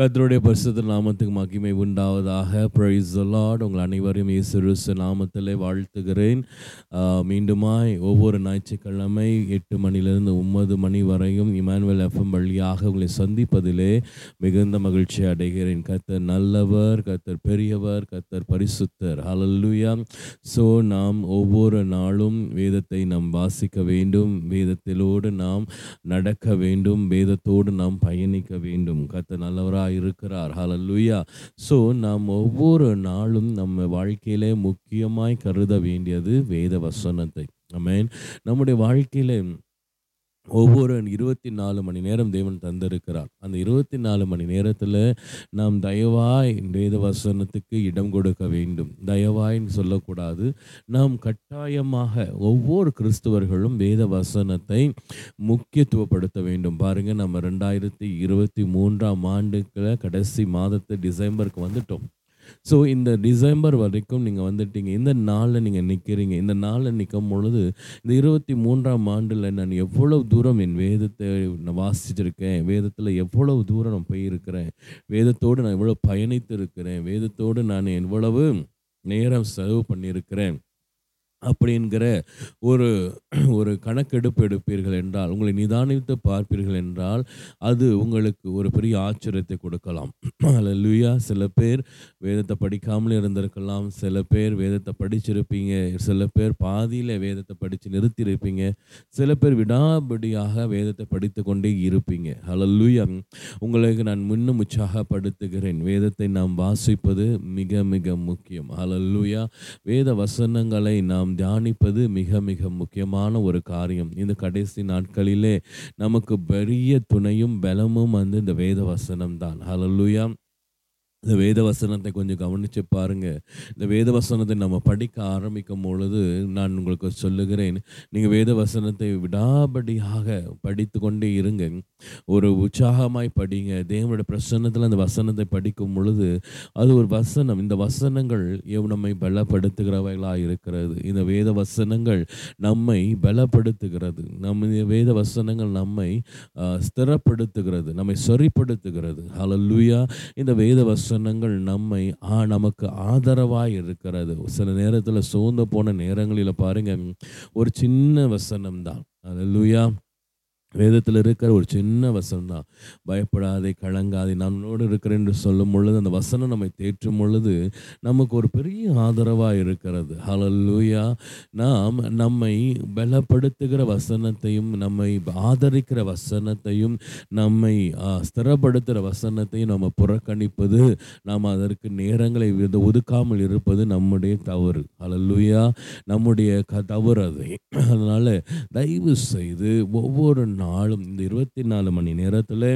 கத்தருடைய பரிசுத்த நாமத்துக்கு மகிமை உண்டாவதாக. ப்ரைஸ் லார்ட் உங்கள் அனைவரையும் இயேசு நாமத்திலே வாழ்த்துகிறேன். மீண்டுமாய் ஒவ்வொரு ஞாயிற்றுக்கிழமை எட்டு மணிலிருந்து ஒன்பது மணி வரையும் இமானுவல் எஃப்எம் வழியாக உங்களை சந்திப்பதிலே மிகுந்த மகிழ்ச்சி அடைகிறேன். கர்த்தர் நல்லவர் கர்த்தர் பெரியவர் கர்த்தர் பரிசுத்தர். ஹலல்லுயா ஸோ நாம் ஒவ்வொரு நாளும் வேதத்தை நாம் வாசிக்க வேண்டும். வேதத்திலோடு நாம் நடக்க வேண்டும். வேதத்தோடு நாம் பயணிக்க வேண்டும். கர்த்தர் நல்லவராக இருக்கிறார். ஹலல்லுயா ஸோ நாம் ஒவ்வொரு நாளும் நம்ம வாழ்க்கையிலே முக்கியமாய் கருத வேண்டியது வேத வசனத்தை ஆமென் நம்முடைய வாழ்க்கையிலே ஒவ்வொரு இருபத்தி நாலு மணி நேரம் தேவன் தந்திருக்கிறார். அந்த இருபத்தி நாலு மணி நேரத்தில் நாம் தயவாய் வேத வசனத்துக்கு இடம் கொடுக்க வேண்டும். தயவாய்ன்னு சொல்லக்கூடாது. நாம் கட்டாயமாக ஒவ்வொரு கிறிஸ்துவர்களும் வேத வசனத்தை முக்கியத்துவப்படுத்த வேண்டும். பாருங்க நம்ம ரெண்டாயிரத்தி இருபத்தி மூன்றாம் ஆண்டுக்குள்ள கடைசி மாதத்து டிசம்பருக்கு வந்துட்டோம். ஸோ இந்த டிசம்பர் வரைக்கும் நீங்கள் வந்துட்டீங்க. இந்த நாளில் நீங்கள் நிற்கிறீங்க இந்த நாளில் நிற்கும் பொழுது இந்த இருபத்தி மூன்றாம் ஆண்டில் நான் எவ்வளவு தூரம் என் வேதத்தை நான் வாசிச்சிருக்கேன். வேதத்தில் எவ்வளவு தூரம் நான் போயிருக்கிறேன். வேதத்தோடு நான் எவ்வளோ பயணித்து இருக்கிறேன் வேதத்தோடு நான் எவ்வளவு நேரம் செலவு பண்ணியிருக்கிறேன். அப்படிங்கிற ஒரு ஒரு கணக்கெடுப்பு எடுப்பீர்கள் என்றால் உங்களை நிதானித்து பார்ப்பீர்கள் என்றால் அது உங்களுக்கு ஒரு பெரிய ஆச்சரியத்தை கொடுக்கலாம். லுயா சில பேர் வேதத்தை படிக்காமல் இருந்திருக்கலாம். சில பேர் வேதத்தை படிச்சிருப்பீங்க. சில பேர் பாதியில் வேதத்தை படித்து நிறுத்தியிருப்பீங்க. சில பேர் விடாபடியாக வேதத்தை படித்து கொண்டே இருப்பீங்க. லுயா உங்களுக்கு நான் முன்னும் உற்சாகப்படுத்துகிறேன். வேதத்தை நாம் வாசிப்பது மிக மிக முக்கியம். அல்லேலூயா வேத வசனங்களை நாம் தியானிப்பது மிக மிக முக்கியமான ஒரு காரியம். இந்த கடைசி நாட்களிலே நமக்கு பெரிய துணையும் பலமும் வந்து இந்த வேத வசனம் தான். ஹalleluya இந்த வேத வசனத்தை கொஞ்சம் கவனித்து பாருங்கள் இந்த வேத வசனத்தை நம்ம படிக்க ஆரம்பிக்கும் பொழுது நான் உங்களுக்கு சொல்லுகிறேன். நீங்கள் வேத வசனத்தை விடாபடியாக படித்து கொண்டே இருங்க. ஒரு உற்சாகமாய் படிங்க. தேவனுடைய பிரசன்னத்தில் அந்த வசனத்தை படிக்கும் பொழுது அது ஒரு வசனம். இந்த வசனங்கள் எவ் நம்மை பலப்படுத்துகிறவைகளாக இருக்கிறது. இந்த வேத வசனங்கள் நம்மை பலப்படுத்துகிறது. நம்ம வேத வசனங்கள் நம்மை ஸ்திரப்படுத்துகிறது. நம்மை சரிப்படுத்துகிறது. ஹலல்லூயா இந்த வேத வசனங்கள் நம்மை ஆ நமக்கு ஆதரவாக இருக்கிறது. சில நேரத்தில் சோர்ந்து போன நேரங்களில் பாருங்கள் ஒரு சின்ன வசனம் தான் அது லூயா வேதத்தில் இருக்கிற ஒரு சின்ன வசனம் தான் பயப்படாதே கலங்காதே நான் உன்னோடு இருக்கிறேன் என்று சொல்லும் பொழுது அந்த வசனம் நம்மை தேற்றும் பொழுது நமக்கு ஒரு பெரிய ஆதரவாக இருக்கிறது. ஹலல்லூயா நாம் நம்மை பலப்படுத்துகிற வசனத்தையும் நம்மை ஆதரிக்கிற வசனத்தையும் நம்மை ஸ்திரப்படுத்துகிற வசனத்தையும் நம்ம புறக்கணிப்பது நாம் அதற்கு நேரங்களை வித- ஒதுக்காமல் இருப்பது நம்முடைய தவறு. ஹலல்லூயா நம்முடைய க தவறு அது. அதனால் தயவு செய்து ஒவ்வொரு நாளும் இந்த இருபத்தி நாலு மணி நேரத்தில்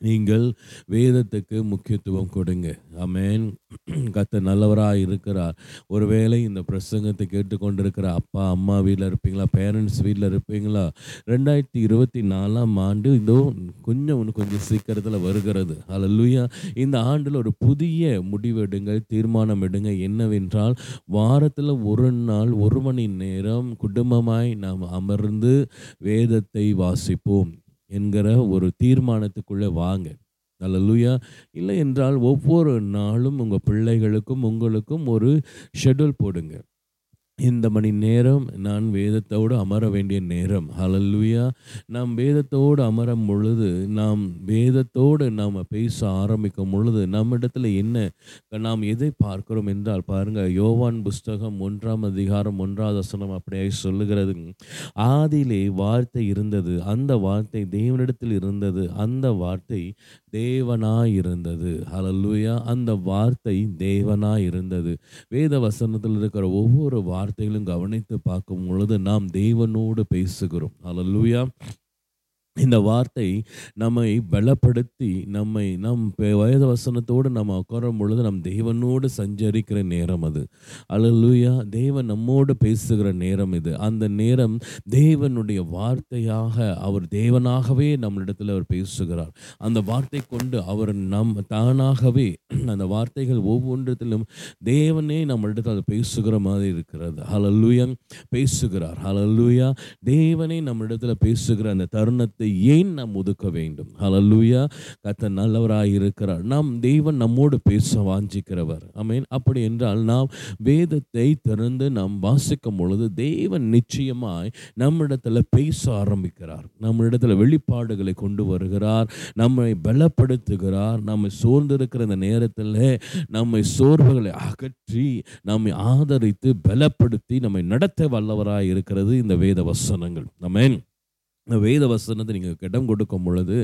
நீங்கள் வேதத்துக்கு முக்கியத்துவம் கொடுங்க. ஆமென். கத்த நல்லவராக இருக்கிறார். ஒருவேளை இந்த பிரசங்கத்தை கேட்டுக்கொண்டிருக்கிற அப்பா அம்மா வீட்டில் இருப்பீங்களா? பேரண்ட்ஸ் வீட்டில் இருப்பீங்களா? ரெண்டாயிரத்தி இருபத்தி நாலாம் ஆண்டு இதோ கொஞ்சம் ஒன்று கொஞ்சம் சீக்கிரத்தில் வருகிறது. அல்லேலூயா இந்த ஆண்டில் ஒரு புதிய முடிவெடுங்கள் தீர்மானம் எடுங்க. என்னவென்றால் வாரத்தில் ஒரு நாள் ஒரு மணி நேரம் குடும்பமாய் நாம் அமர்ந்து வேதத்தை வாசிப்போம் என்கிற ஒரு தீர்மானத்துக்குள்ளே வாங்க. அல்லேலூயா. இல்லை என்றால் ஒவ்வொரு நாளும் உங்கள் பிள்ளைகளுக்கும் உங்களுக்கும் ஒரு ஷெட்யூல் போடுங்க. இந்த மணி நேரம் நான் வேதத்தோடு அமர வேண்டிய நேரம். ஹலல்லுயா நாம் வேதத்தோடு அமரும் பொழுது நாம் வேதத்தோடு நாம் பேச ஆரம்பிக்கும் பொழுது நம்மிடத்தில் என்ன நாம் எதை பார்க்கிறோம் என்றால் பாருங்கள் யோவான் புஸ்தகம் ஒன்றாம் அதிகாரம் ஒன்றாவது வசனம் அப்படியே சொல்லுகிறது. ஆதியிலே வார்த்தை இருந்தது அந்த வார்த்தை தேவனிடத்தில் இருந்தது அந்த வார்த்தை தேவனாய் இருந்தது ஹalleluya அந்த வார்த்தை தேவனாய் இருந்தது வேத வசனத்தில் இருக்கிற ஒவ்வொரு வார்த்தைகளும் கவனித்து பார்க்கும் பொழுது நாம் தேவனோடு பேசுகிறோம். ஹலல்லூயா இந்த வார்த்தை நம்மை பலப்படுத்தி நம்மை நம் வயது வேத வசனத்தோடு நம்ம உட்காரும் பொழுது நம் தேவனோடு சஞ்சரிக்கிற நேரம் அது. அழலுயா தேவன் நம்மோடு பேசுகிற நேரம் இது. அந்த நேரம் தேவனுடைய வார்த்தையாக அவர் தேவனாகவே நம்மளிடத்தில் அவர் பேசுகிறார். அந்த வார்த்தை கொண்டு அவர் நம் தானாகவே அந்த வார்த்தைகள் ஒவ்வொன்றத்திலும் தேவனே நம்மளிடத்தில் அதை பேசுகிற மாதிரி இருக்கிறது. ஹalleluya பேசுகிறார். ஹalleluya தேவனே நம்மளிடத்தில் பேசுகிற அந்த தருணத்தை வேதத்தை ஏன் நாம் ஒதுக்க வேண்டும்? ஹலல்லூயா கத்த நல்லவராக இருக்கிறார். நாம் தெய்வன் நம்மோடு பேச வாஞ்சிக்கிறவர். அமீன் அப்படி என்றால் நாம் வேதத்தை திறந்து நாம் வாசிக்கும் பொழுது தேவன் நிச்சயமாய் நம்மிடத்தில் பேச ஆரம்பிக்கிறார். நம்மிடத்தில் வெளிப்பாடுகளை கொண்டு வருகிறார். நம்மை பலப்படுத்துகிறார். நம்மை சோர்ந்திருக்கிற இந்த நேரத்தில் நம்மை சோர்வுகளை அகற்றி நம்மை ஆதரித்து பலப்படுத்தி நம்மை நடத்த வல்லவராக இருக்கிறது இந்த வேத வசனங்கள். அமேன் வேத வசனத்தை நீங்கள் இடம் கொடுக்கும் பொழுது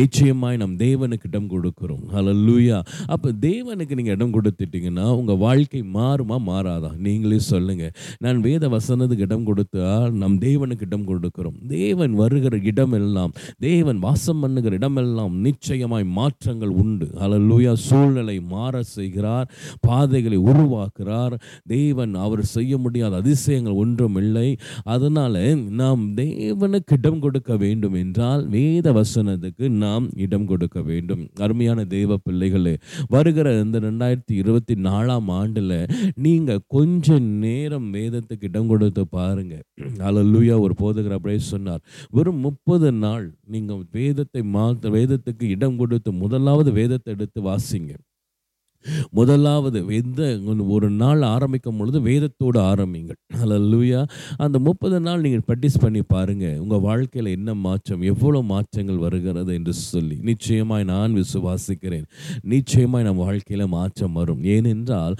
நிச்சயமாய் நம் தேவனுக்கு இடம் கொடுக்கிறோம். லூயா அப்போ தேவனுக்கு நீங்கள் இடம் கொடுத்துட்டிங்கன்னா உங்கள் வாழ்க்கை மாறுமா மாறாதா? நீங்களே சொல்லுங்கள் நான் வேத வசனத்துக்கு இடம் கொடுத்தால் நம் தேவனுக்கு இடம் கொடுக்குறோம். தேவன் வருகிற இடமெல்லாம் தேவன் வாசம் பண்ணுகிற இடமெல்லாம் நிச்சயமாய் மாற்றங்கள் உண்டு. ஹalleluya சூழ்நிலை மாற செய்கிறார் பாதைகளை உருவாக்குறார் தேவன் அவர் செய்ய முடியாத அதிசயங்கள் ஒன்றும் இல்லை. அதனால் நாம் தேவனுக்கு இடம் கொடுக்க வேண்டும் என்றால் வேத வசனத்துக்கு நாம் இடம் கொடுக்க வேண்டும். அருமையான தேவ பிள்ளைகளே வருகிற இந்த ரெண்டாயிரத்தி இருபத்தி நாலாம் ஆண்டில் நீங்கள் கொஞ்ச நேரம் வேதத்துக்கு இடம் கொடுத்து பாருங்க. அல்லூயா ஒரு போதுகிற அப்படியே சொன்னார் வெறும் முப்பது நாள் நீங்கள் வேதத்தை மாற்ற வேதத்துக்கு இடம் கொடுத்து முதலாவது வேதத்தை எடுத்து வாசிங்க. முதலாவது எந்த ஒரு நாள் ஆரம்பிக்கும் பொழுது வேதத்தோடு ஆரம்பிங்கள். அல்லூயா அந்த முப்பது நாள் நீங்கள் ப்ராக்டிஸ் பண்ணி பாருங்கள் உங்கள் வாழ்க்கையில் என்ன மாற்றம் எவ்வளோ மாற்றங்கள் வருகிறது என்று சொல்லி. நிச்சயமாய் நான் விசுவாசிக்கிறேன். நிச்சயமாய் நம் வாழ்க்கையில் மாற்றம் வரும். ஏனென்றால்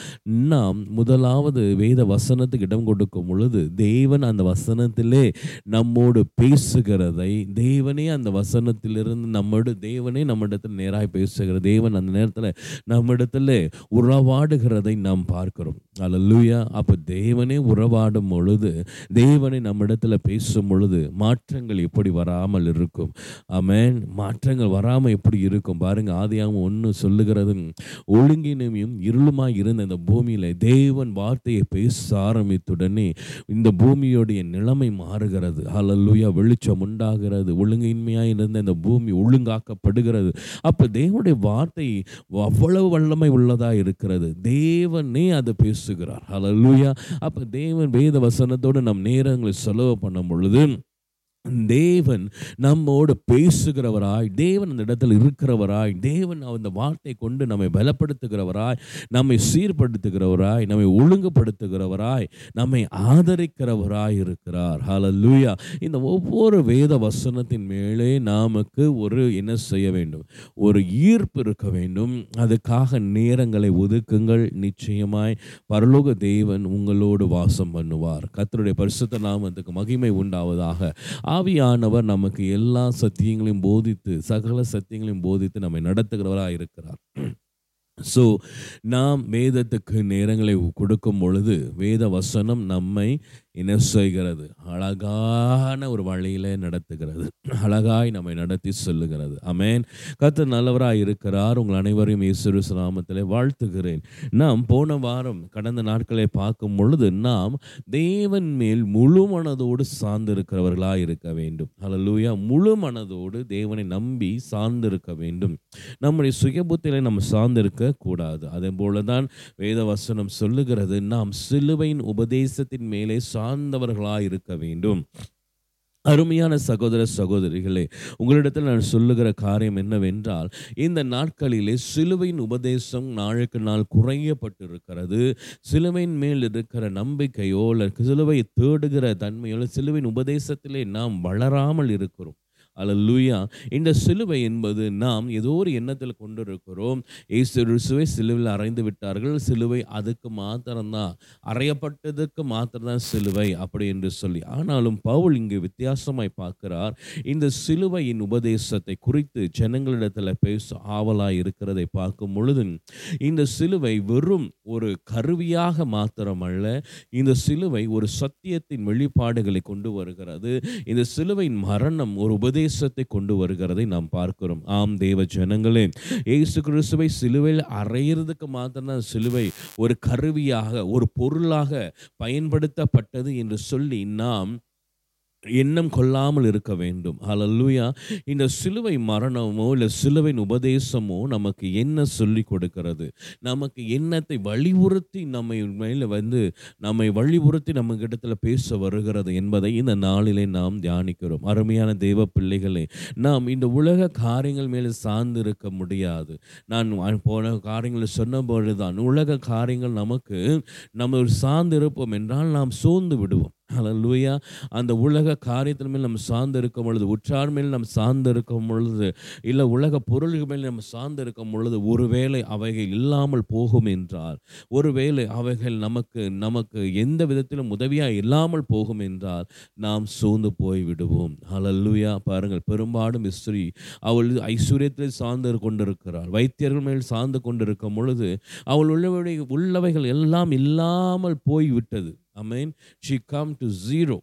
நாம் முதலாவது வேத வசனத்துக்கு இடம் கொடுக்கும் பொழுது தேவன் அந்த வசனத்திலே நம்மோடு பேசுகிறதை தேவனே அந்த வசனத்திலிருந்து நம்மோடு தேவனே நம்மிடத்தில் நேராக பேசுகிற தேவன் அந்த நேரத்தில் நம்மிடத்தில் உறவாடுகிறதை நாம் பார்க்கிறோம். அல்லூயா அப்போ தேவனே உறவாடும் பொழுது தேவனை நம்மிடத்தில் பேசும் பொழுது மாற்றங்கள் எப்படி வராமல் இருக்கும்? ஆமேன் மாற்றங்கள் வராமல் எப்படி இருக்கும்? பாருங்க ஆதியாகவும் ஒன்று சொல்லுகிறதும் ஒழுங்கினமையும் இருளுமாக இருந்த இந்த பூமியில் தேவன் வார்த்தையை பேச ஆரம்பித்துடனே இந்த பூமியோடைய நிலைமை மாறுகிறது. அல்லூயா வெளிச்சம் உண்டாகிறது. ஒழுங்கின்மையாக இருந்த இந்த பூமி ஒழுங்காக்கப்படுகிறது. அப்போ தேவனுடைய வார்த்தை அவ்வளவு வல்லமை உள்ள உள்ளதாக இருக்கிறது. தேவனே அதை பேசுகிறார். லூயா அப்போ தேவன் வேத வசனத்தோடு நம் நேரங்களை செலவு பண்ணும் பொழுது தேவன் நம்மோடு பேசுகிறவராய் தேவன் அந்த இடத்தில் இருக்கிறவராய் தேவன் அந்த வார்த்தை கொண்டு நம்மை பலப்படுத்துகிறவராய் நம்மை சீர்படுத்துகிறவராய் நம்மை ஒழுங்குபடுத்துகிறவராய் நம்மை ஆதரிக்கிறவராய் இருக்கிறார். ஹலல்லூயா இந்த ஒவ்வொரு வேத வசனத்தின் மேலே நமக்கு ஒரு என்ன செய்ய வேண்டும்? ஒரு ஈர்ப்பு இருக்க வேண்டும். அதுக்காக நேரங்களை ஒதுக்குங்கள். நிச்சயமாய் பரலோக தேவன் உங்களோடு வாசம் பண்ணுவார். கத்தருடைய பரிசுத்த நாமத்துக்கு மகிமை உண்டாவதாக. ஆவியானவர் நமக்கு எல்லா சத்தியங்களையும் போதித்து சகல சத்தியங்களையும் போதித்து நம்மை நடத்துகிறவராக இருக்கிறார். ஸோ நாம் வேதத்துக்கு நேரங்களை கொடுக்கும் பொழுது வேத வசனம் நம்மை என்ன செய்கிறது அழகான ஒரு வழியில் நடத்துகிறது. அழகாய் நம்மை நடத்தி சொல்லுகிறது. அமேன் கத்து நல்லவராக இருக்கிறார். உங்கள் அனைவரையும் இயேசு நாமத்தில் வாழ்த்துகிறேன். நாம் போன வாரம் கடந்த நாட்களை பார்க்கும் பொழுது நாம் தேவன் மேல் முழு மனதோடு சார்ந்திருக்கிறவர்களாக இருக்க வேண்டும். அலலூயா முழு மனதோடு தேவனை நம்பி சார்ந்திருக்க வேண்டும். நம்முடைய சுயபுத்தியில நம்ம சார்ந்திருக்க கூடாது. அதே போலதான் வேத வசனம் சொல்லுகிறது. நாம் சிலுவையின் உபதேசத்தின் மேலே சார்ந்தவர்களாக இருக்க வேண்டும். அருமையான சகோதர சகோதரிகளே உங்களிடத்தில் நான் சொல்லுகிற காரியம் என்னவென்றால் இந்த நாட்களிலே சிலுவையின் உபதேசம் நாளுக்கு நாள் குறையப்பட்டிருக்கிறது. சிலுவையின் மேல் இருக்கிற நம்பிக்கையோ இல்லை சிலுவை தேடுகிற தன்மையோ சிலுவையின் உபதேசத்திலே நாம் வளராமல் இருக்கிறோம். அல்லூயா இந்த சிலுவை என்பது நாம் ஏதோ ஒரு எண்ணத்தில் கொண்டிருக்கிறோம். ஏசு ரிசுவை சிலுவையில் அறைந்து விட்டார்கள். சிலுவை அதுக்கு மாத்திரம்தான். அறையப்பட்டதுக்கு மாத்திரம்தான் சிலுவை அப்படி என்று சொல்லி. ஆனாலும் பவுல் இங்கு வித்தியாசமாய் பார்க்கிறார். இந்த சிலுவையின் உபதேசத்தை குறித்து ஜனங்களிடத்தில் பேச ஆவலாய் இருக்கிறதை பார்க்கும் பொழுது இந்த சிலுவை வெறும் ஒரு கருவியாக மாத்திரமல்ல இந்த சிலுவை ஒரு சத்தியத்தின் வெளிப்பாடுகளை கொண்டு வருகிறது. இந்த சிலுவையின் மரணம் ஒரு உபதேசத்தை கொண்டு வருகிறதை நாம் பார்க்கிறோம். ஆம் தேவ ஜனங்களே இயேசு கிறிஸ்துவை சிலுவையில் அறையிறதுக்கு மாத்திரம் சிலுவை ஒரு கருவியாக ஒரு பொருளாக பயன்படுத்தப்பட்டது என்று சொல்லி நாம் எண்ணம் கொள்ளாமல் இருக்க வேண்டும். அலல்லூயா இந்த சிலுவை மரணமோ இல்லை சிலுவையின் உபதேசமோ நமக்கு என்ன சொல்லி கொடுக்கிறது? நமக்கு எண்ணத்தை வலியுறுத்தி நம்மை மேலே வந்து நம்மை வலியுறுத்தி நம்ம இடத்துல பேச வருகிறது என்பதை இந்த நாளிலே நாம் தியானிக்கிறோம். அருமையான தெய்வ பிள்ளைகளே நாம் இந்த உலக காரியங்கள் மேலே சார்ந்து இருக்க முடியாது. நான் போன காரியங்களை சொன்னபோது தான் உலக காரியங்கள் நமக்கு நம்ம சார்ந்து இருப்போம் என்றால் நாம் சோர்ந்து விடுவோம். ஹalleluya அந்த உலக காரியத்தின் மேல் நம்ம சார்ந்து இருக்கும் பொழுது உற்றார் மேல் நம்ம சார்ந்து இருக்கும் பொழுது இல்லை உலக பொருள்கள் மேல் நம்ம சார்ந்து இருக்கும் பொழுது ஒருவேளை அவைகள் இல்லாமல் போகும் என்றால் ஒருவேளை அவைகள் நமக்கு நமக்கு எந்த விதத்திலும் உதவியாக இல்லாமல் போகும் என்றால் நாம் சூழ்ந்து போய் விடுவோம் ஹalleluya பாருங்கள் பெரும்பாலும் இஸ்ரீ அவள் ஐஸ்வர்யத்தில் சார்ந்து கொண்டிருக்கிறாள். வைத்தியர்கள் மேல் சார்ந்து கொண்டிருக்கும் பொழுது அவள் உள்ளவை உள்ளவைகள் எல்லாம் இல்லாமல் போய்விட்டது. Amen she come to zero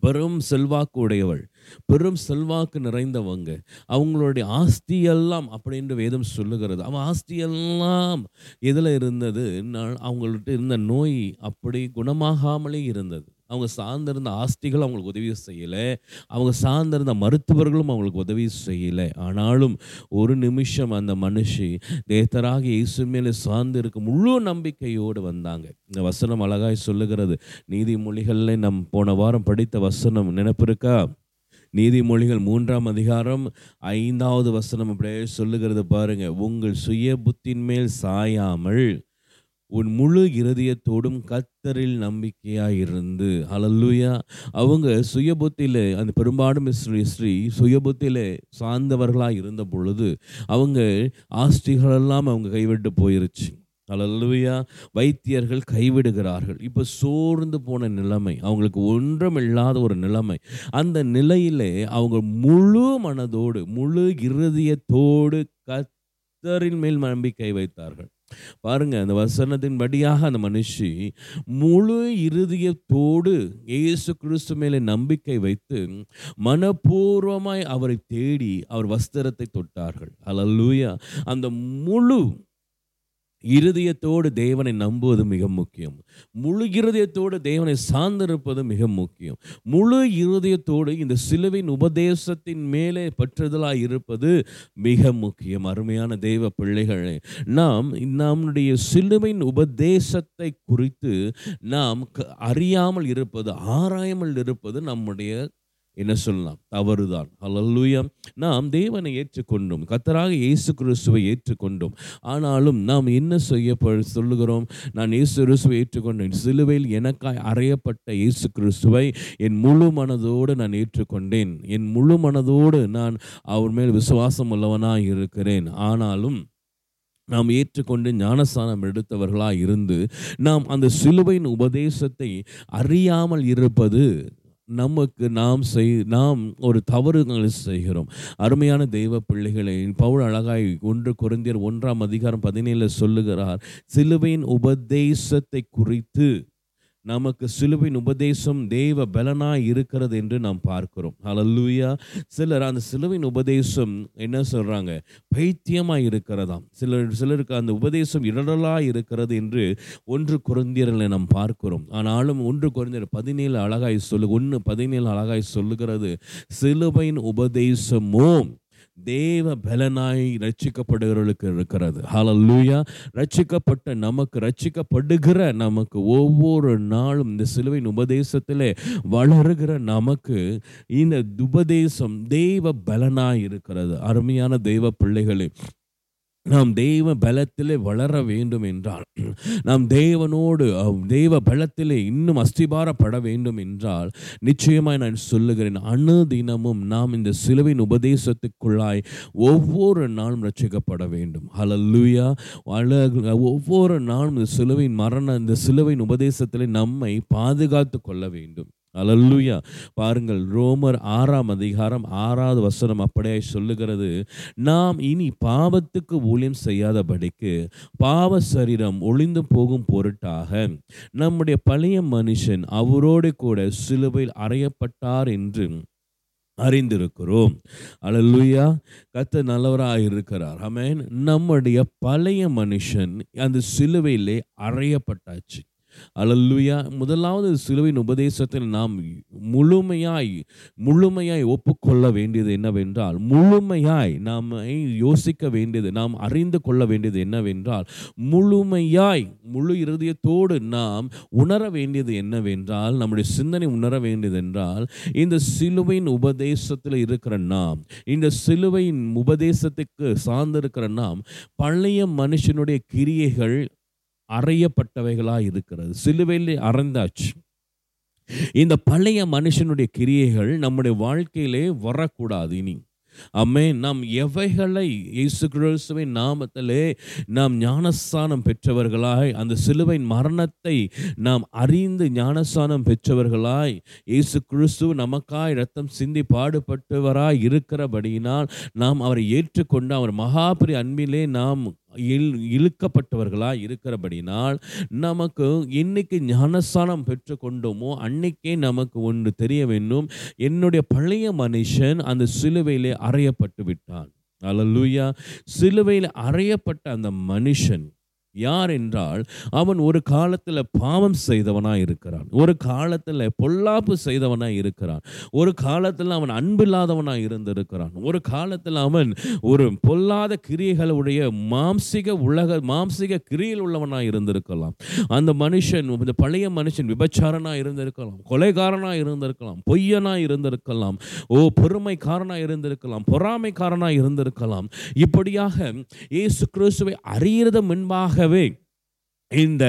பெரும் செல்வாக்கு உடையவள் பெரும் செல்வாக்கு நிறைந்தவங்க. அவங்களுடைய ஆஸ்தியெல்லாம் அப்படின்னு வேதம் சொல்லுகிறது. அவன் ஆஸ்தியெல்லாம் எதில் இருந்தது? நான் அவங்கள்ட்ட இருந்த நோய் அப்படி குணமாகாமலே இருந்தது. அவங்க சார்ந்திருந்த ஆஸ்திகள் அவங்களுக்கு உதவி செய்யலை. அவங்க சார்ந்திருந்த மருத்துவர்களும் அவங்களுக்கு உதவி செய்யலை. ஆனாலும் ஒரு நிமிஷம் அந்த மனுஷி தேத்தராக இயேசு மேலே சார்ந்து இருக்க முழு நம்பிக்கையோடு வந்தாங்க. இந்த வசனம் அழகாய் சொல்லுகிறது. நீதிமொழிகளில் நம் போன வாரம் படித்த வசனம் நினைப்பிருக்கா? நீதிமொழிகள் மூன்றாம் அதிகாரம் ஐந்தாவது வசனம் அப்படியே சொல்லுகிறது பாருங்க. உங்கள் சுய புத்தின் மேல் சாயாமல் உன் முழு இருதயத்தோடும் கத்தரில் நம்பிக்கையாயிருந்து. அலல்லுயா அவங்க சுயபுத்தியில் அந்த பெரும்பாலும் ஸ்ரீ ஸ்ரீ சுயபுத்தியில் சார்ந்தவர்களாக இருந்த பொழுது அவங்க ஆஸ்திகளெல்லாம் அவங்க கைவிட்டு போயிருச்சு. அலல்லுயா வைத்தியர்கள் கைவிடுகிறார்கள். இப்போ சோர்ந்து போன நிலைமை அவங்களுக்கு ஒன்றும் இல்லாத ஒரு நிலைமை. அந்த நிலையிலே அவங்க முழு மனதோடு முழு இருதயத்தோடு கத்தரின் மேல் நம்பிக்கை வைத்தார்கள். பாருங்க அந்த வசனத்தின் படியாக அந்த மனுஷி முழு இருதயத்தோடு இயேசு கிறிஸ்து மேலே நம்பிக்கை வைத்து மனப்பூர்வமாய் அவரை தேடி அவர் வஸ்திரத்தை தொட்டார்கள். அல்லூயா அந்த முழு இருதயத்தோடு தேவனை நம்புவது மிக முக்கியம். முழு இருதயத்தோடு தேவனை சார்ந்திருப்பது மிக முக்கியம். முழு இருதயத்தோடு இந்த சிலுவின் உபதேசத்தின் மேலே பற்றுதலாக இருப்பது மிக முக்கியம். அருமையான தெய்வ பிள்ளைகளே நாம் நம்முடைய சிலுவின் உபதேசத்தை குறித்து நாம் அறியாமல் இருப்பது ஆராயாமல் இருப்பது நம்முடைய என்ன சொல்லலாம்? தவறுதான். அல்லூயா நாம் தேவனை ஏற்றுக்கொண்டோம். கத்தராக இயேசு கிறிஸ்துவை ஏற்றுக்கொண்டோம். ஆனாலும் நாம் என்ன செய்ய சொல்லுகிறோம்? நான் இயேசு கிறிஸ்துவை ஏற்றுக்கொண்டேன் சிலுவையில் எனக்காய் அறையப்பட்ட இயேசு கிறிஸ்துவை என் முழு மனதோடு நான் ஏற்றுக்கொண்டேன். என் முழு மனதோடு நான் அவர் மேல் விசுவாசம் உள்ளவனாக இருக்கிறேன். ஆனாலும் நாம் ஏற்றுக்கொண்டு ஞானஸ்தானம் எடுத்தவர்களாக இருந்து நாம் அந்த சிலுவையின் உபதேசத்தை அறியாமல் இருப்பது நமக்கு நாம் செய் நாம் ஒரு தவறுகளை செய்கிறோம். அருமையான தெய்வ பிள்ளைகளை பவுல் அழகாய் ஒன்று குறைந்தியர் ஒன்றாம் அதிகாரம் பதினேழில் சொல்லுகிறார் சிலுவையின் உபதேசத்தை குறித்து நமக்கு சிலுவின் உபதேசம் தேவ பலனாக இருக்கிறது என்று நாம் பார்க்கிறோம். அலல்லூயா சிலர் அந்த சிலுவின் உபதேசம் என்ன சொல்கிறாங்க பைத்தியமாக இருக்கிறதாம். சிலர் சிலருக்கு அந்த உபதேசம் இரடலாக இருக்கிறது என்று ஒன்று குறைந்தியர்களை நாம் பார்க்கிறோம். ஆனாலும் ஒன்று குறைந்தியர் பதினேழு அழகாய் சொல்லு ஒன்று பதினேழு அழகாய் சொல்லுகிறது. சிலுவையின் உபதேசமும் தேவ பலனாய் ரட்சிக்கப்படுகிறவர்களுக்கு இருக்கிறது. ஹalleluya ரட்சிக்கப்பட்ட நமக்கு ரட்சிக்கப்படுகிற நமக்கு ஒவ்வொரு நாளும் இந்த சிலுவையின் உபதேசத்திலே வளருகிற நமக்கு இந்த உபதேசம் தெய்வ பலனாய் இருக்கிறது. அருமையான தெய்வ பிள்ளைகளே நாம் தெய்வ பலத்திலே வளர வேண்டும் என்றால் நாம் தேவனோடு தெய்வ பலத்திலே இன்னும் அஸ்திபாரப்பட வேண்டும் என்றால் நிச்சயமாய் நான் சொல்லுகிறேன் அணுதினமும் நாம் இந்த சிலுவின் உபதேசத்துக்குள்ளாய் ஒவ்வொரு நாளும் ரட்சிக்கப்பட வேண்டும். ஹலல்லுயா ஒவ்வொரு நாளும் இந்த சிலுவின் மரண இந்த சிலுவின் உபதேசத்திலே நம்மை பாதுகாத்து கொள்ள வேண்டும். அலல்லுயா பாருங்கள் ரோமர் ஆறாம் அதிகாரம் ஆறாவது வசனம் அப்படியே சொல்லுகிறது. நாம் இனி பாவத்துக்கு ஊழியம் செய்யாதபடிக்கு பாவ சரீரம் ஒளிந்து போகும் பொருட்டாக நம்முடைய பழைய மனுஷன் அவரோடு கூட சிலுவையில் அறையப்பட்டார் என்று அறிந்திருக்கிறோம். அலல்லுயா கத்த நல்லவராக இருக்கிறார். அமேன் நம்முடைய பழைய மனுஷன் அந்த சிலுவையிலே அறையப்பட்டாச்சு. அல்லேலூயா. முதலாவது சிலுவையின் உபதேசத்தில் நாம் முழுமையாய் முழுமையாய் ஒப்புக்கொள்ள வேண்டியது என்னவென்றால் முழுமையாய் நாம் யோசிக்க வேண்டியது நாம் அறிந்து கொள்ள வேண்டியது என்னவென்றால் முழுமையாய் முழு இருதயத்தோடு நாம் உணர வேண்டியது என்னவென்றால் நம்முடைய சிந்தனை உணர வேண்டியது என்றால் இந்த சிலுவையின் உபதேசத்தில் இருக்கிற நாம் இந்த சிலுவையின் உபதேசத்துக்கு சார்ந்திருக்கிற நாம் பழைய மனுஷனுடைய கிரியைகள் அறையப்பட்டவைகளாக இருக்கிறது. சிலுவையில் அறைந்தாச்சு. இந்த பழைய மனுஷனுடைய கிரியைகள் நம்முடைய வாழ்க்கையிலே வரக்கூடாது இனி. அம்மே நாம் எவைகளை இயேசு கிறிஸ்துவின் நாமத்திலே நாம் ஞானஸ்தானம் பெற்றவர்களாய் அந்த சிலுவையின் மரணத்தை நாம் அறிந்து ஞானஸ்தானம் பெற்றவர்களாய் இயேசு கிறிஸ்து நமக்காய் ரத்தம் சிந்தி பாடுபட்டவராய் இருக்கிறபடியினால் நாம் அவரை ஏற்றுக்கொண்டு அவர் மகாபரி அன்பிலே நாம் இல் இழுக்கப்பட்டவர்களாக இருக்கிறபடினால் நமக்கு இன்னைக்கு ஞானஸ்தானம் பெற்றுக்கொண்டோமோ அன்னைக்கே நமக்கு ஒன்று தெரிய வேண்டும். என்னுடைய பழைய மனுஷன் அந்த சிலுவையிலே அறையப்பட்டு விட்டான் அல்லூயா. சிலுவையில் அறையப்பட்ட அந்த மனுஷன் யார் என்றால் அவன் ஒரு காலத்தில் பாவம் செய்தவனாக இருக்கிறான் ஒரு காலத்தில் பொல்லாப்பு செய்தவனாக இருக்கிறான் ஒரு காலத்தில் அவன் அன்பில்லாதவனாக இருந்திருக்கிறான் ஒரு காலத்தில் அவன் ஒரு பொல்லாத கிரியைகளுடைய மாம்சிக உலக மாம்சிக கிரியில் உள்ளவனாக இருந்திருக்கலாம் அந்த மனுஷன் இந்த பழைய மனுஷன் விபச்சாரனாக இருந்திருக்கலாம் கொலைகாரனாக இருந்திருக்கலாம் பொய்யனாக இருந்திருக்கலாம் ஓ பொறுமைக்காரனாக இருந்திருக்கலாம் பொறாமைக்காரனாக இருந்திருக்கலாம் இப்படியாக இயேசு கிறிஸ்துவை அறியறது weg. இந்த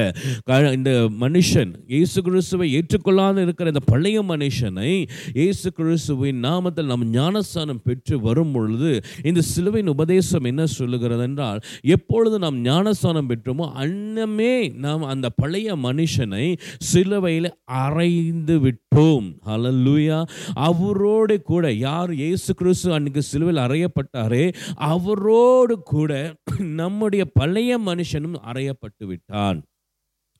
க- இந்த மனுஷன் இயேசு கிறிஸ்துவை ஏற்றுக்கொள்ளாத இருக்கிற இந்த பழைய மனுஷனை இயேசு கிறிஸ்துவின் நாமத்தில் நாம் ஞானஸ்தானம் பெற்று வரும் பொழுது இந்த சிலுவையின் உபதேசம் என்ன சொல்லுகிறது என்றால் எப்பொழுது நாம் ஞானஸ்தானம் பெற்றோமோ அன்னமே நாம் அந்த பழைய மனுஷனை சிலுவையில் அறைந்து விட்டோம். ஹalleluya அவரோடு கூட யார் இயேசு கிறிஸ்து அன்னைக்கு சிலுவையில் அறையப்பட்டாரே அவரோடு கூட நம்முடைய பழைய மனுஷனும் அறையப்பட்டு விட்டார்.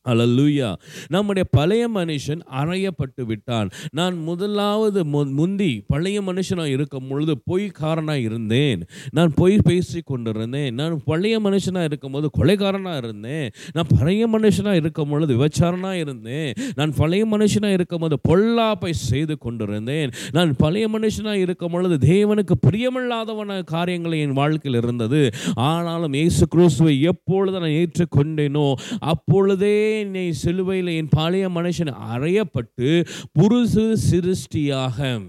அல்லூயா நம்முடைய பழைய மனுஷன் அறையப்பட்டு விட்டான். நான் முதலாவது முந்தி பழைய மனுஷனாக இருக்கும் பொழுது பொய்க்காரனாக இருந்தேன். நான் பொய் பேசி கொண்டிருந்தேன். நான் பழைய மனுஷனாக இருக்கும்போது கொலைகாரனாக இருந்தேன். நான் பழைய மனுஷனாக இருக்கும் பொழுது விபச்சாரனாக இருந்தேன். நான் பழைய மனுஷனாக இருக்கும்போது பொல்லாப்பை செய்து கொண்டிருந்தேன். நான் பழைய மனுஷனாக இருக்கும் பொழுது தேவனுக்கு பிரியமில்லாதவன காரியங்கள் என் வாழ்க்கையில் இருந்தது. ஆனாலும் இயேசு கிறிஸ்துவை எப்பொழுது நான் ஏற்றுக்கொண்டேனோ அப்பொழுதே என்னை சிலுவையில் என் பழைய மனுஷன் அறையப்பட்டு புருசு சிருஷ்டியாக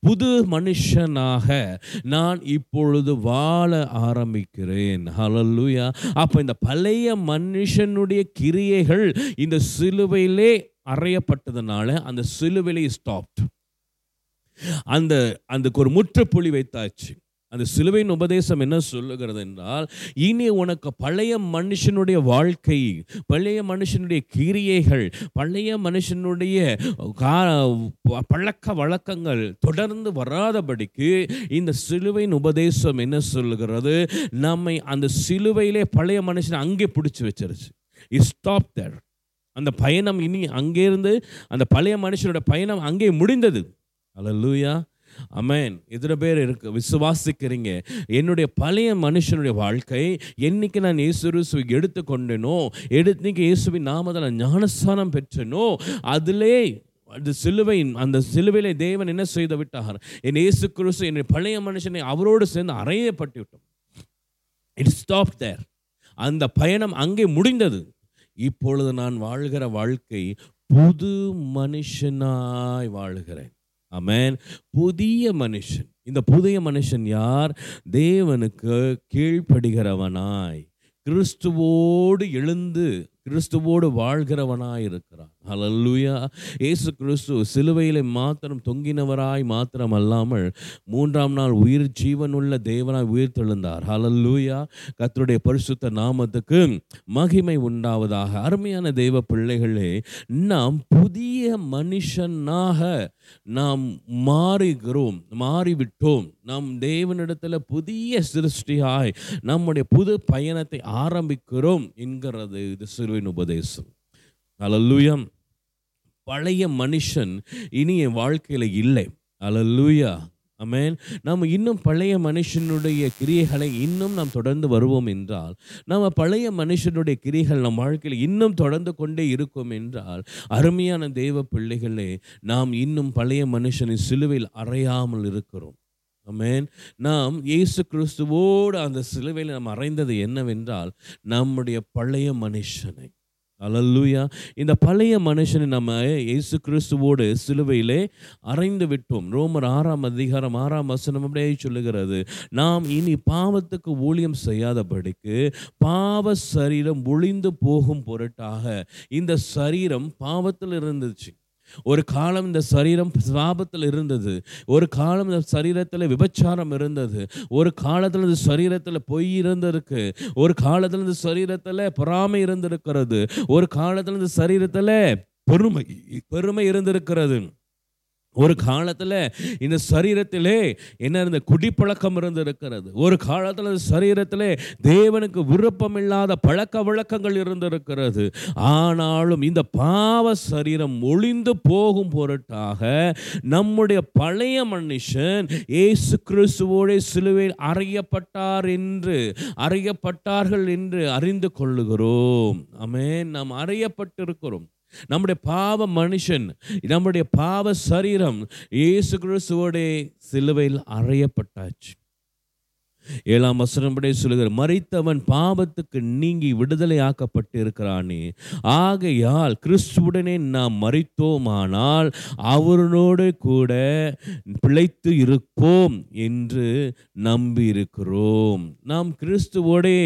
புது மனுஷனாக நான் இப்பொழுது வாழ ஆரம்பிக்கிறேன். ஹலல்லுயா அப்போ இந்த பழைய மனுஷனுடைய கிரியைகள் இந்த சிலுவையிலே அறையப்பட்டதுனால அந்த சிலுவையிலே ஸ்டாப்ட் அந்த அதுக்கு ஒரு முற்றுப்புள்ளி வைத்தாச்சு. அந்த சிலுவையின் உபதேசம் என்ன சொல்லுகிறது என்றால் இனி உனக்கு பழைய மனுஷனுடைய வாழ்க்கை பழைய மனுஷனுடைய கிரியைகள் பழைய மனுஷனுடைய கா- பழக்க வழக்கங்கள் தொடர்ந்து வராதபடிக்கு இந்த சிலுவையின் உபதேசம் என்ன சொல்லுகிறது? நம்மை அந்த சிலுவையிலே பழைய மனுஷனை அங்கே பிடிச்சி வச்சிருச்சு. ஸ்டாப் தேர் அந்த பயணம் இனி அங்கேருந்து அந்த பழைய மனுஷனோட பயணம் அங்கே முடிந்தது. அல்லூயா அமேன் எத்தனை பேர் இருக்கு? விசுவாசிக்கிறீங்க. என்னுடைய பழைய மனுஷனுடைய வாழ்க்கை என்னைக்கு நான் இயேசு கிறிஸ்துவை எடுத்துக்கொண்டேனோ எடுத்து இயேசுவின் நாமத்தில் நான் ஞானஸ்தானம் பெற்றனோ அதிலே அந்த சிலுவையின் அந்த சிலுவையிலே தேவன் என்ன செய்து விட்டார்? என் இயேசு கிறிஸ்து என்னுடைய பழைய மனுஷனை அவரோடு சேர்ந்து அறையப்பட்டு விட்டோம் இட் ஸ்டாப் தேர் அந்த பயணம் அங்கே முடிந்தது. இப்பொழுது நான் வாழ்கிற வாழ்க்கை புது மனுஷனாய் வாழ்கிறேன். அமேன் புதிய மனுஷன். இந்த புதிய மனுஷன் யார்? தேவனுக்கு கீழ்ப்படுகிறவனாய். கிறிஸ்துவோடு எழுந்து கிறிஸ்துவோடு வாழ்கிறவனாய் இருக்கிறான் ஹalleluya இயேசு கிறிஸ்து சிலுவையிலே மாத்திரம் தொங்கினவராய் மாத்திரம் அல்லாமல் மூன்றாம் நாள் உயிர் ஜீவனுள்ள தேவனாய் உயிர் தெழுந்தார் ஹலல்லூயா கத்தருடைய பரிசுத்த நாமத்துக்கு மகிமை உண்டாவதாக. அருமையான தெய்வ பிள்ளைகளே நாம் புதிய மனுஷனாக நாம் மாறுகிறோம் மாறிவிட்டோம். நாம் தேவனிடத்தில் புதிய சிருஷ்டியாய் நம்முடைய புது பயணத்தை ஆரம்பிக்கிறோம் என்கிறது இது சிறுவின் உபதேசம். அல்லூயா பழைய மனுஷன் இனி என் வாழ்க்கையில் இல்லை. அலல்லூயா அமேன் நாம் இன்னும் பழைய மனுஷனுடைய கிரியைகளை இன்னும் நாம் தொடர்ந்து வருவோம் என்றால் நாம் பழைய மனுஷனுடைய கிரியைகள் நம் வாழ்க்கையில் இன்னும் தொடர்ந்து கொண்டே இருக்கும் என்றால் அருமையான தெய்வ பிள்ளைகளே நாம் இன்னும் பழைய மனுஷனை சிலுவையில் அறையாமல் இருக்கிறோம். அமேன் நாம் இயேசு கிறிஸ்துவோடு அந்த சிலுவையில் நாம் அறைந்தது என்னவென்றால் நம்முடைய பழைய மனுஷனை. அல்லூயா இந்த பழைய மனுஷனை நம்ம இயேசு கிறிஸ்துவோடு சிலுவையிலே அறைந்து விட்டோம். ரோமர் ஆறாம் அதிகாரம் ஆறாம் வசனம் அப்படியே சொல்லுகிறது. நாம் இனி பாவத்துக்கு ஊழியம் செய்யாதபடிக்கு பாவ சரீரம் ஒளிந்து போகும் பொருட்டாக இந்த சரீரம் பாவத்தில் இருந்துச்சு. ஒரு காலம் இந்த சரீரம் சாபத்தில் இருந்தது. ஒரு காலம் இந்த சரீரத்தில் விபச்சாரம் இருந்தது. ஒரு காலத்தில் இந்த சரீரத்தில் பொய் இருந்திருக்கு. ஒரு காலத்தில் இந்த சரீரத்தில் பொறாமை இருந்திருக்கிறது. ஒரு காலத்தில் இந்த சரீரத்தில் பெருமை. பெருமை இருந்திருக்கிறது. ஒரு காலத்தில் இந்த சரீரத்திலே என்ன இருந்த குடிப்பழக்கம் இருந்திருக்கிறது. ஒரு காலத்தில் இந்த சரீரத்திலே தேவனுக்கு விருப்பமில்லாத பழக்க வழக்கங்கள் இருந்திருக்கிறது. ஆனாலும் இந்த பாவ சரீரம் ஒளிந்து போகும் பொருட்டாக நம்முடைய பழைய மனுஷன் இயேசு கிறிஸ்துவோட சிலுவையில் அறையப்பட்டார் என்று அறையப்பட்டார்கள் என்று அறிந்து கொள்ளுகிறோம். அமே நாம் அறையப்பட்டிருக்கிறோம். நம்முடைய பாவ மனுஷன் நம்முடைய பாவ சரீரம் இயேசு கிறிஸ்துவோட சிலுவையில் அறையப்பட்டாச்சு. ஏழாம் வசனப்படி சொல்லுகிற மறித்தவன் பாவத்துக்கு நீங்கி விடுதலை ஆக்கப்பட்டிருக்கிறானே ஆகையால் கிறிஸ்துவுடனே நாம் மறித்தோமானால் அவரோடு கூட பிழைத்து இருப்போம் என்று நம்பி இருக்கிறோம் நாம் கிறிஸ்துவோடே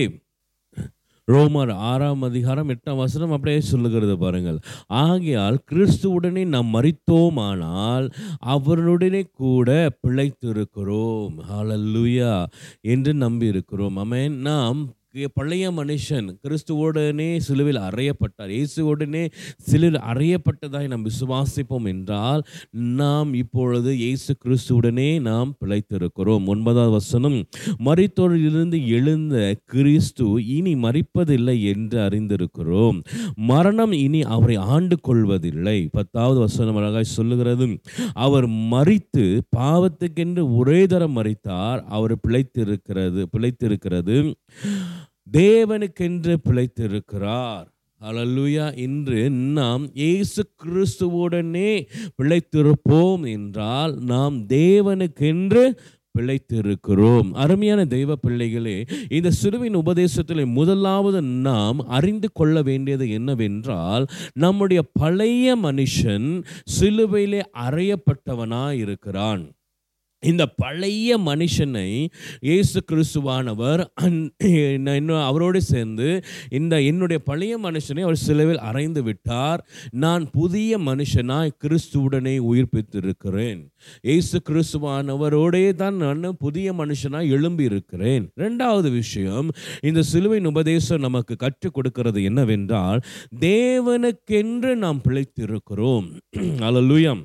ரோமர் ஆறாம் அதிகாரம் எட்டாம் வசனம் அப்படியே சொல்லுகிறது பாருங்கள். ஆகையால் கிறிஸ்துவுடனே நாம் மறித்தோமானால் அவருடனே கூட பிழைத்திருக்கிறோம். ஹalleluya. என்று நம்பி இருக்கிறோம் அமேன் நாம் பழைய மனுஷன் கிறிஸ்துவோடனே சிலுவில் அறையப்பட்டார். இயேசுவோடனே சிலுவில் அறையப்பட்டதாய் நாம் விசுவாசிப்போம் என்றால் நாம் இப்பொழுது இயேசு கிறிஸ்துவுடனே நாம் பிழைத்திருக்கிறோம். ஒன்பதாவது வசனம் மறித்தோரிலிருந்து எழுந்த கிறிஸ்து இனி மறிப்பதில்லை என்று அறிந்திருக்கிறோம். மரணம் இனி அவரை ஆண்டு கொள்வதில்லை. பத்தாவது வசனம் அழகாய் சொல்லுகிறது அவர் மறித்து பாவத்துக்கென்று ஒரே தரம் மறித்தார் அவர் பிழைத்திருக்கிறது பிழைத்திருக்கிறது. தேவனுக்கென்று பிழைத்திருக்கிறார். அலல்லுயா இன்று நாம் இயேசு கிறிஸ்துவுடனே பிழைத்திருப்போம் என்றால் நாம் தேவனுக்கென்று பிழைத்திருக்கிறோம். அருமையான தெய்வ பிள்ளைகளே இந்த சிறுவின் உபதேசத்தில் முதலாவது நாம் அறிந்து கொள்ள வேண்டியது என்னவென்றால் நம்முடைய பழைய மனுஷன் சிலுவையிலே அறையப்பட்டவனாக இருக்கிறான் இந்த பழைய மனுஷனை இயேசு கிறிஸ்துவானவர் இன்னும் அவரோடு சேர்ந்து இந்த என்னுடைய பழைய மனுஷனை அவர் சிலுவில் அறைந்து விட்டார். நான் புதிய மனுஷனாய் கிறிஸ்துவுடனே உயிர்ப்பித்திருக்கிறேன். இயேசு கிறிஸ்துவானவரோடே தான் நான் புதிய மனுஷனாய் எழும்பி இருக்கிறேன் ரெண்டாவது விஷயம் இந்த சிலுவையின் உபதேசம் நமக்கு கற்றுக் கொடுக்கிறது என்னவென்றால் தேவனுக்கென்று நாம் பிழைத்திருக்கிறோம். அலலுயம்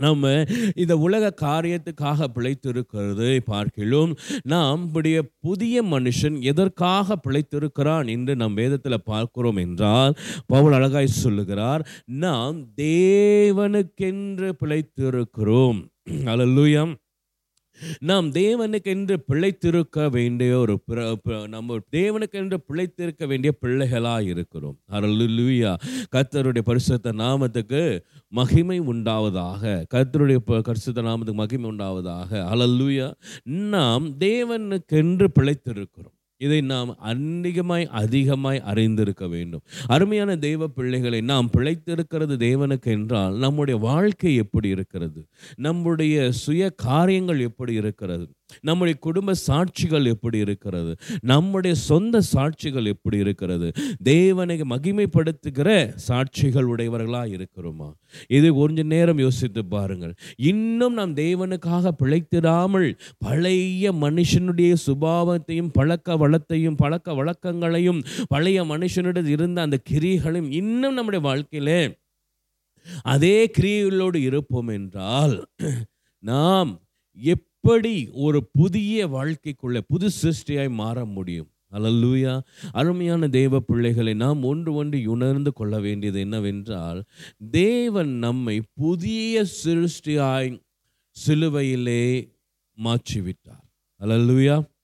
நம்ம இந்த உலக காரியத்துக்காக பிழைத்திருக்கிறது பார்க்கிலும் நாம் நம்முடைய புதிய மனுஷன் எதற்காக பிழைத்திருக்கிறான் என்று நம் வேதத்தில் பார்க்கிறோம் என்றால் பவுல் அழகாய் சொல்லுகிறார் நாம் தேவனுக்கென்று பிழைத்திருக்கிறோம். அல்லூயம் நாம் தேவனுக்கென்று பிழைத்திருக்க வேண்டிய ஒரு நம்ம தேவனுக்கென்று பிழைத்திருக்க வேண்டிய பிள்ளைகளாக இருக்கிறோம். அருளுயா கத்தருடைய பரிசுத்த நாமத்துக்கு மகிமை உண்டாவதாக. கத்தருடைய பரிசுத்த நாமத்துக்கு மகிமை உண்டாவதாக. அலல்லுயா நாம் தேவனுக்கென்று பிழைத்திருக்கிறோம். இதை நாம் அநேகமாய் அதிகமாய் அறிந்திருக்க வேண்டும். அருமையான தெய்வ பிள்ளைகளை நாம் பிழைத்திருக்கிறது தேவனுக்கு என்றால் நம்முடைய வாழ்க்கை எப்படி இருக்கிறது? நம்முடைய சுய காரியங்கள் எப்படி இருக்கிறது? நம்முடைய குடும்ப சாட்சிகள் எப்படி இருக்கிறது? நம்முடைய சொந்த சாட்சிகள் எப்படி இருக்கிறது? தேவனை மகிமைப்படுத்துகிற சாட்சிகள் உடையவர்களாக இருக்கிறோமா? இது கொஞ்ச நேரம் யோசித்து பாருங்கள். இன்னும் நாம் தேவனுக்காக பிழைத்திடாமல் பழைய மனுஷனுடைய சுபாவத்தையும் பழக்க வளத்தையும் பழக்க வழக்கங்களையும் பழைய மனுஷனுடைய இருந்த அந்த கிரிகளையும் இன்னும் நம்முடைய வாழ்க்கையிலே அதே கிரியைகளோடு இருப்போம் என்றால் நாம் எப்படி ஒரு புதிய வாழ்க்கைக்குள்ளே புது சிருஷ்டியாய் மாற முடியும்? அலல்லூயா அருமையான தேவ பிள்ளைகளை நாம் ஒன்று ஒன்று உணர்ந்து கொள்ள வேண்டியது என்னவென்றால் தேவன் நம்மை புதிய சிருஷ்டியாய் சிலுவையிலே மாற்றிவிட்டார். விட்டார்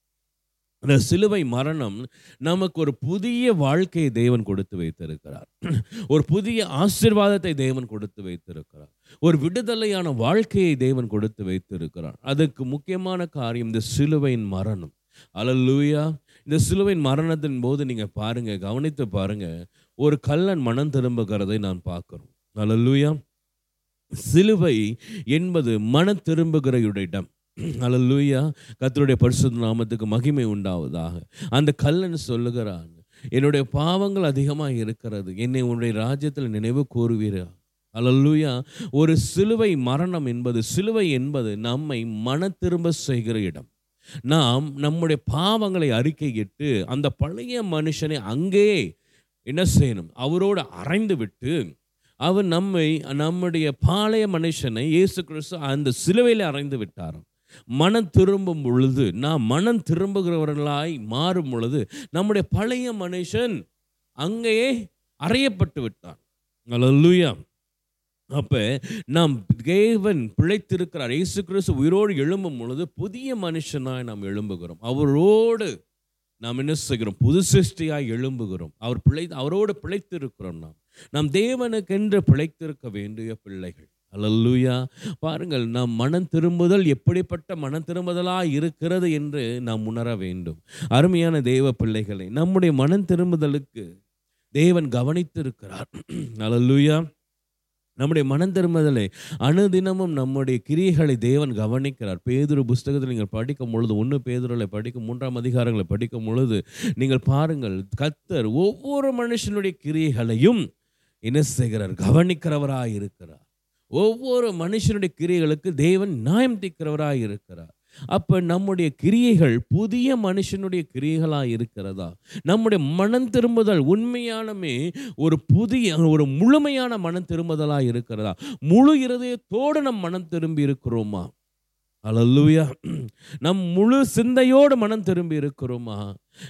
அந்த சிலுவை மரணம் நமக்கு ஒரு புதிய வாழ்க்கையை தேவன் கொடுத்து வைத்திருக்கிறார். ஒரு புதிய ஆசீர்வாதத்தை தேவன் கொடுத்து வைத்திருக்கிறார். ஒரு விடுதலையான வாழ்க்கையை தேவன் கொடுத்து வைத்திருக்கிறார். அதுக்கு முக்கியமான காரியம் இந்த சிலுவையின் மரணம். அலல்லூயா இந்த சிலுவையின் மரணத்தின் போது நீங்கள் பாருங்கள் கவனித்து பாருங்கள் ஒரு கல்லன் மனம் திரும்புகிறதை நான் பார்க்குறோம். அலல்லூயா சிலுவை என்பது மன திரும்புகிற இடம். அலல்லூயா கத்தருடைய பரிசுத்த நாமத்துக்கு மகிமை உண்டாவதாக. அந்த கல்லன் சொல்லுகிறான் என்னுடைய பாவங்கள் அதிகமாக இருக்கிறது. என்னை உன்னுடைய ராஜ்யத்தில் நினைவு கூறுவீரா? அலல்லூயா ஒரு சிலுவை மரணம் என்பது சிலுவை என்பது நம்மை மன திரும்ப செய்கிற இடம். நாம் நம்முடைய பாவங்களை அறிக்கையிட்டு அந்த பழைய மனுஷனை அங்கே என்ன செய்யணும்? அவரோடு அரைந்து விட்டு அவர் நம்மை நம்முடைய பாளைய மனுஷனை இயேசு கிறிஸ்து அந்த சிலுவையில் அறைந்து விட்டாராம். மனம் திரும்பும் பொழுது நாம் மனம் திரும்புகிறவர்களாய் மாறும் பொழுது நம்முடைய பழைய மனுஷன் அங்கேயே அறையப்பட்டு விட்டான். அல்லேலூயா அப்போ நாம் தேவன் பிழைத்திருக்கிறார். இயேசு கிறிஸ்து உயிரோடு எழும்பும் பொழுது புதிய மனுஷனாய் நாம் எழும்புகிறோம். அவரோடு நாம் என்ன செய்கிறோம்? புது சிருஷ்டியாக எழும்புகிறோம். அவர் பிழை அவரோடு பிழைத்திருக்கிறோம் நாம். நாம் தேவனுக்கென்று பிழைத்திருக்க வேண்டிய பிள்ளைகள். அல்லேலூயா. பாருங்கள் நாம் மனம் திரும்புதல் எப்படிப்பட்ட மனம் திரும்புதலாக இருக்கிறது என்று நாம் உணர வேண்டும். அருமையான தெய்வ பிள்ளைகளை நம்முடைய மனம் திரும்புதலுக்கு தேவன் கவனித்திருக்கிறார். அல்லேலூயா. நம்முடைய மனம் திரும்புதலை அனுதினமும் நம்முடைய கிரியைகளை தேவன் கவனிக்கிறார். பேதுரு புஸ்தகத்தில் நீங்கள் படிக்கும் பொழுது ஒன்று பேதுருளை படிக்கும் மூன்றாம் அதிகாரங்களை படிக்கும் பொழுது நீங்கள் பாருங்கள் கத்தர் ஒவ்வொரு மனுஷனுடைய கிரியைகளையும் என்ன செய்கிறார்? கவனிக்கிறவராக இருக்கிறார் ஒவ்வொரு மனுஷனுடைய கிரியைகளுக்கு தேவன் நியாயம் தீர்க்கிறவராய் இருக்கிறார். அப்போ நம்முடைய கிரியைகள் புதிய மனுஷனுடைய கிரியைகளாக இருக்கிறதா? நம்முடைய மனம் திரும்புதல் உண்மையானமே ஒரு புதிய ஒரு முழுமையான மனம் திரும்புதலாக இருக்கிறதா? முழு இருதயத்தோடு நம் மனம் திரும்பி இருக்கிறோமா? அல்லேலூயா நம் முழு சிந்தையோடு மனம் திரும்பி இருக்கிறோமா?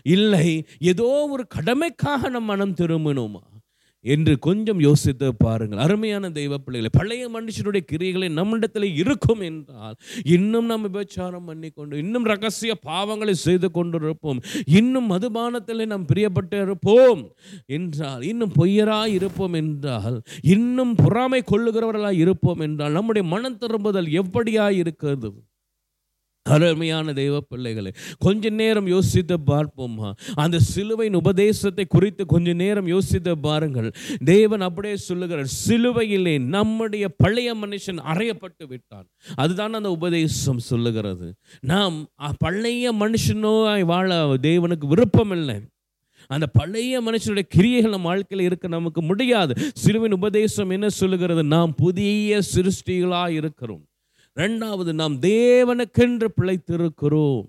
இல்லை ஏதோ ஒரு கடமைக்காக நம் மனம் திரும்பினோமா? என்று கொஞ்சம் யோசித்து பாருங்கள். அருமையான தெய்வ பிள்ளைகளை பழைய மனுஷனுடைய கிரியைகளை நம்மிடத்தில் இருக்கும் என்றால் இன்னும் நாம் விபச்சாரம் பண்ணிக்கொண்டு இன்னும் ரகசிய பாவங்களை செய்து கொண்டிருப்போம். இன்னும் மதுபானத்தில் நாம் பிரியப்பட்டு இருப்போம் என்றால் இன்னும் பொய்யராய் இருப்போம் என்றால் இன்னும் பொறாமை கொள்ளுகிறவர்களாய் இருப்போம் என்றால் நம்முடைய மனம் திரும்புதல் எப்படியாய் இருக்கிறது? அருமையான தெய்வ பிள்ளைகளை கொஞ்ச நேரம் யோசித்து பார்ப்போமா? அந்த சிலுவையின் உபதேசத்தை குறித்து கொஞ்ச நேரம் யோசித்து பாருங்கள். தேவன் அப்படியே சொல்லுகிறார் சிலுவையிலே நம்முடைய பழைய மனுஷன் அறையப்பட்டு விட்டான். அதுதான் அந்த உபதேசம் சொல்லுகிறது. நாம் பழைய மனுஷனோய் வாழ தேவனுக்கு விருப்பம் இல்லை அந்த பழைய மனுஷனுடைய கிரியைகள் நம்ம வாழ்க்கையில் இருக்க நமக்கு முடியாது. சிலுவின் உபதேசம் என்ன சொல்லுகிறது? நாம் புதிய சிருஷ்டிகளாக இருக்கிறோம். ரெண்டாவது நாம் தேவனுக்கென்று பிழைத்திருக்கிறோம்.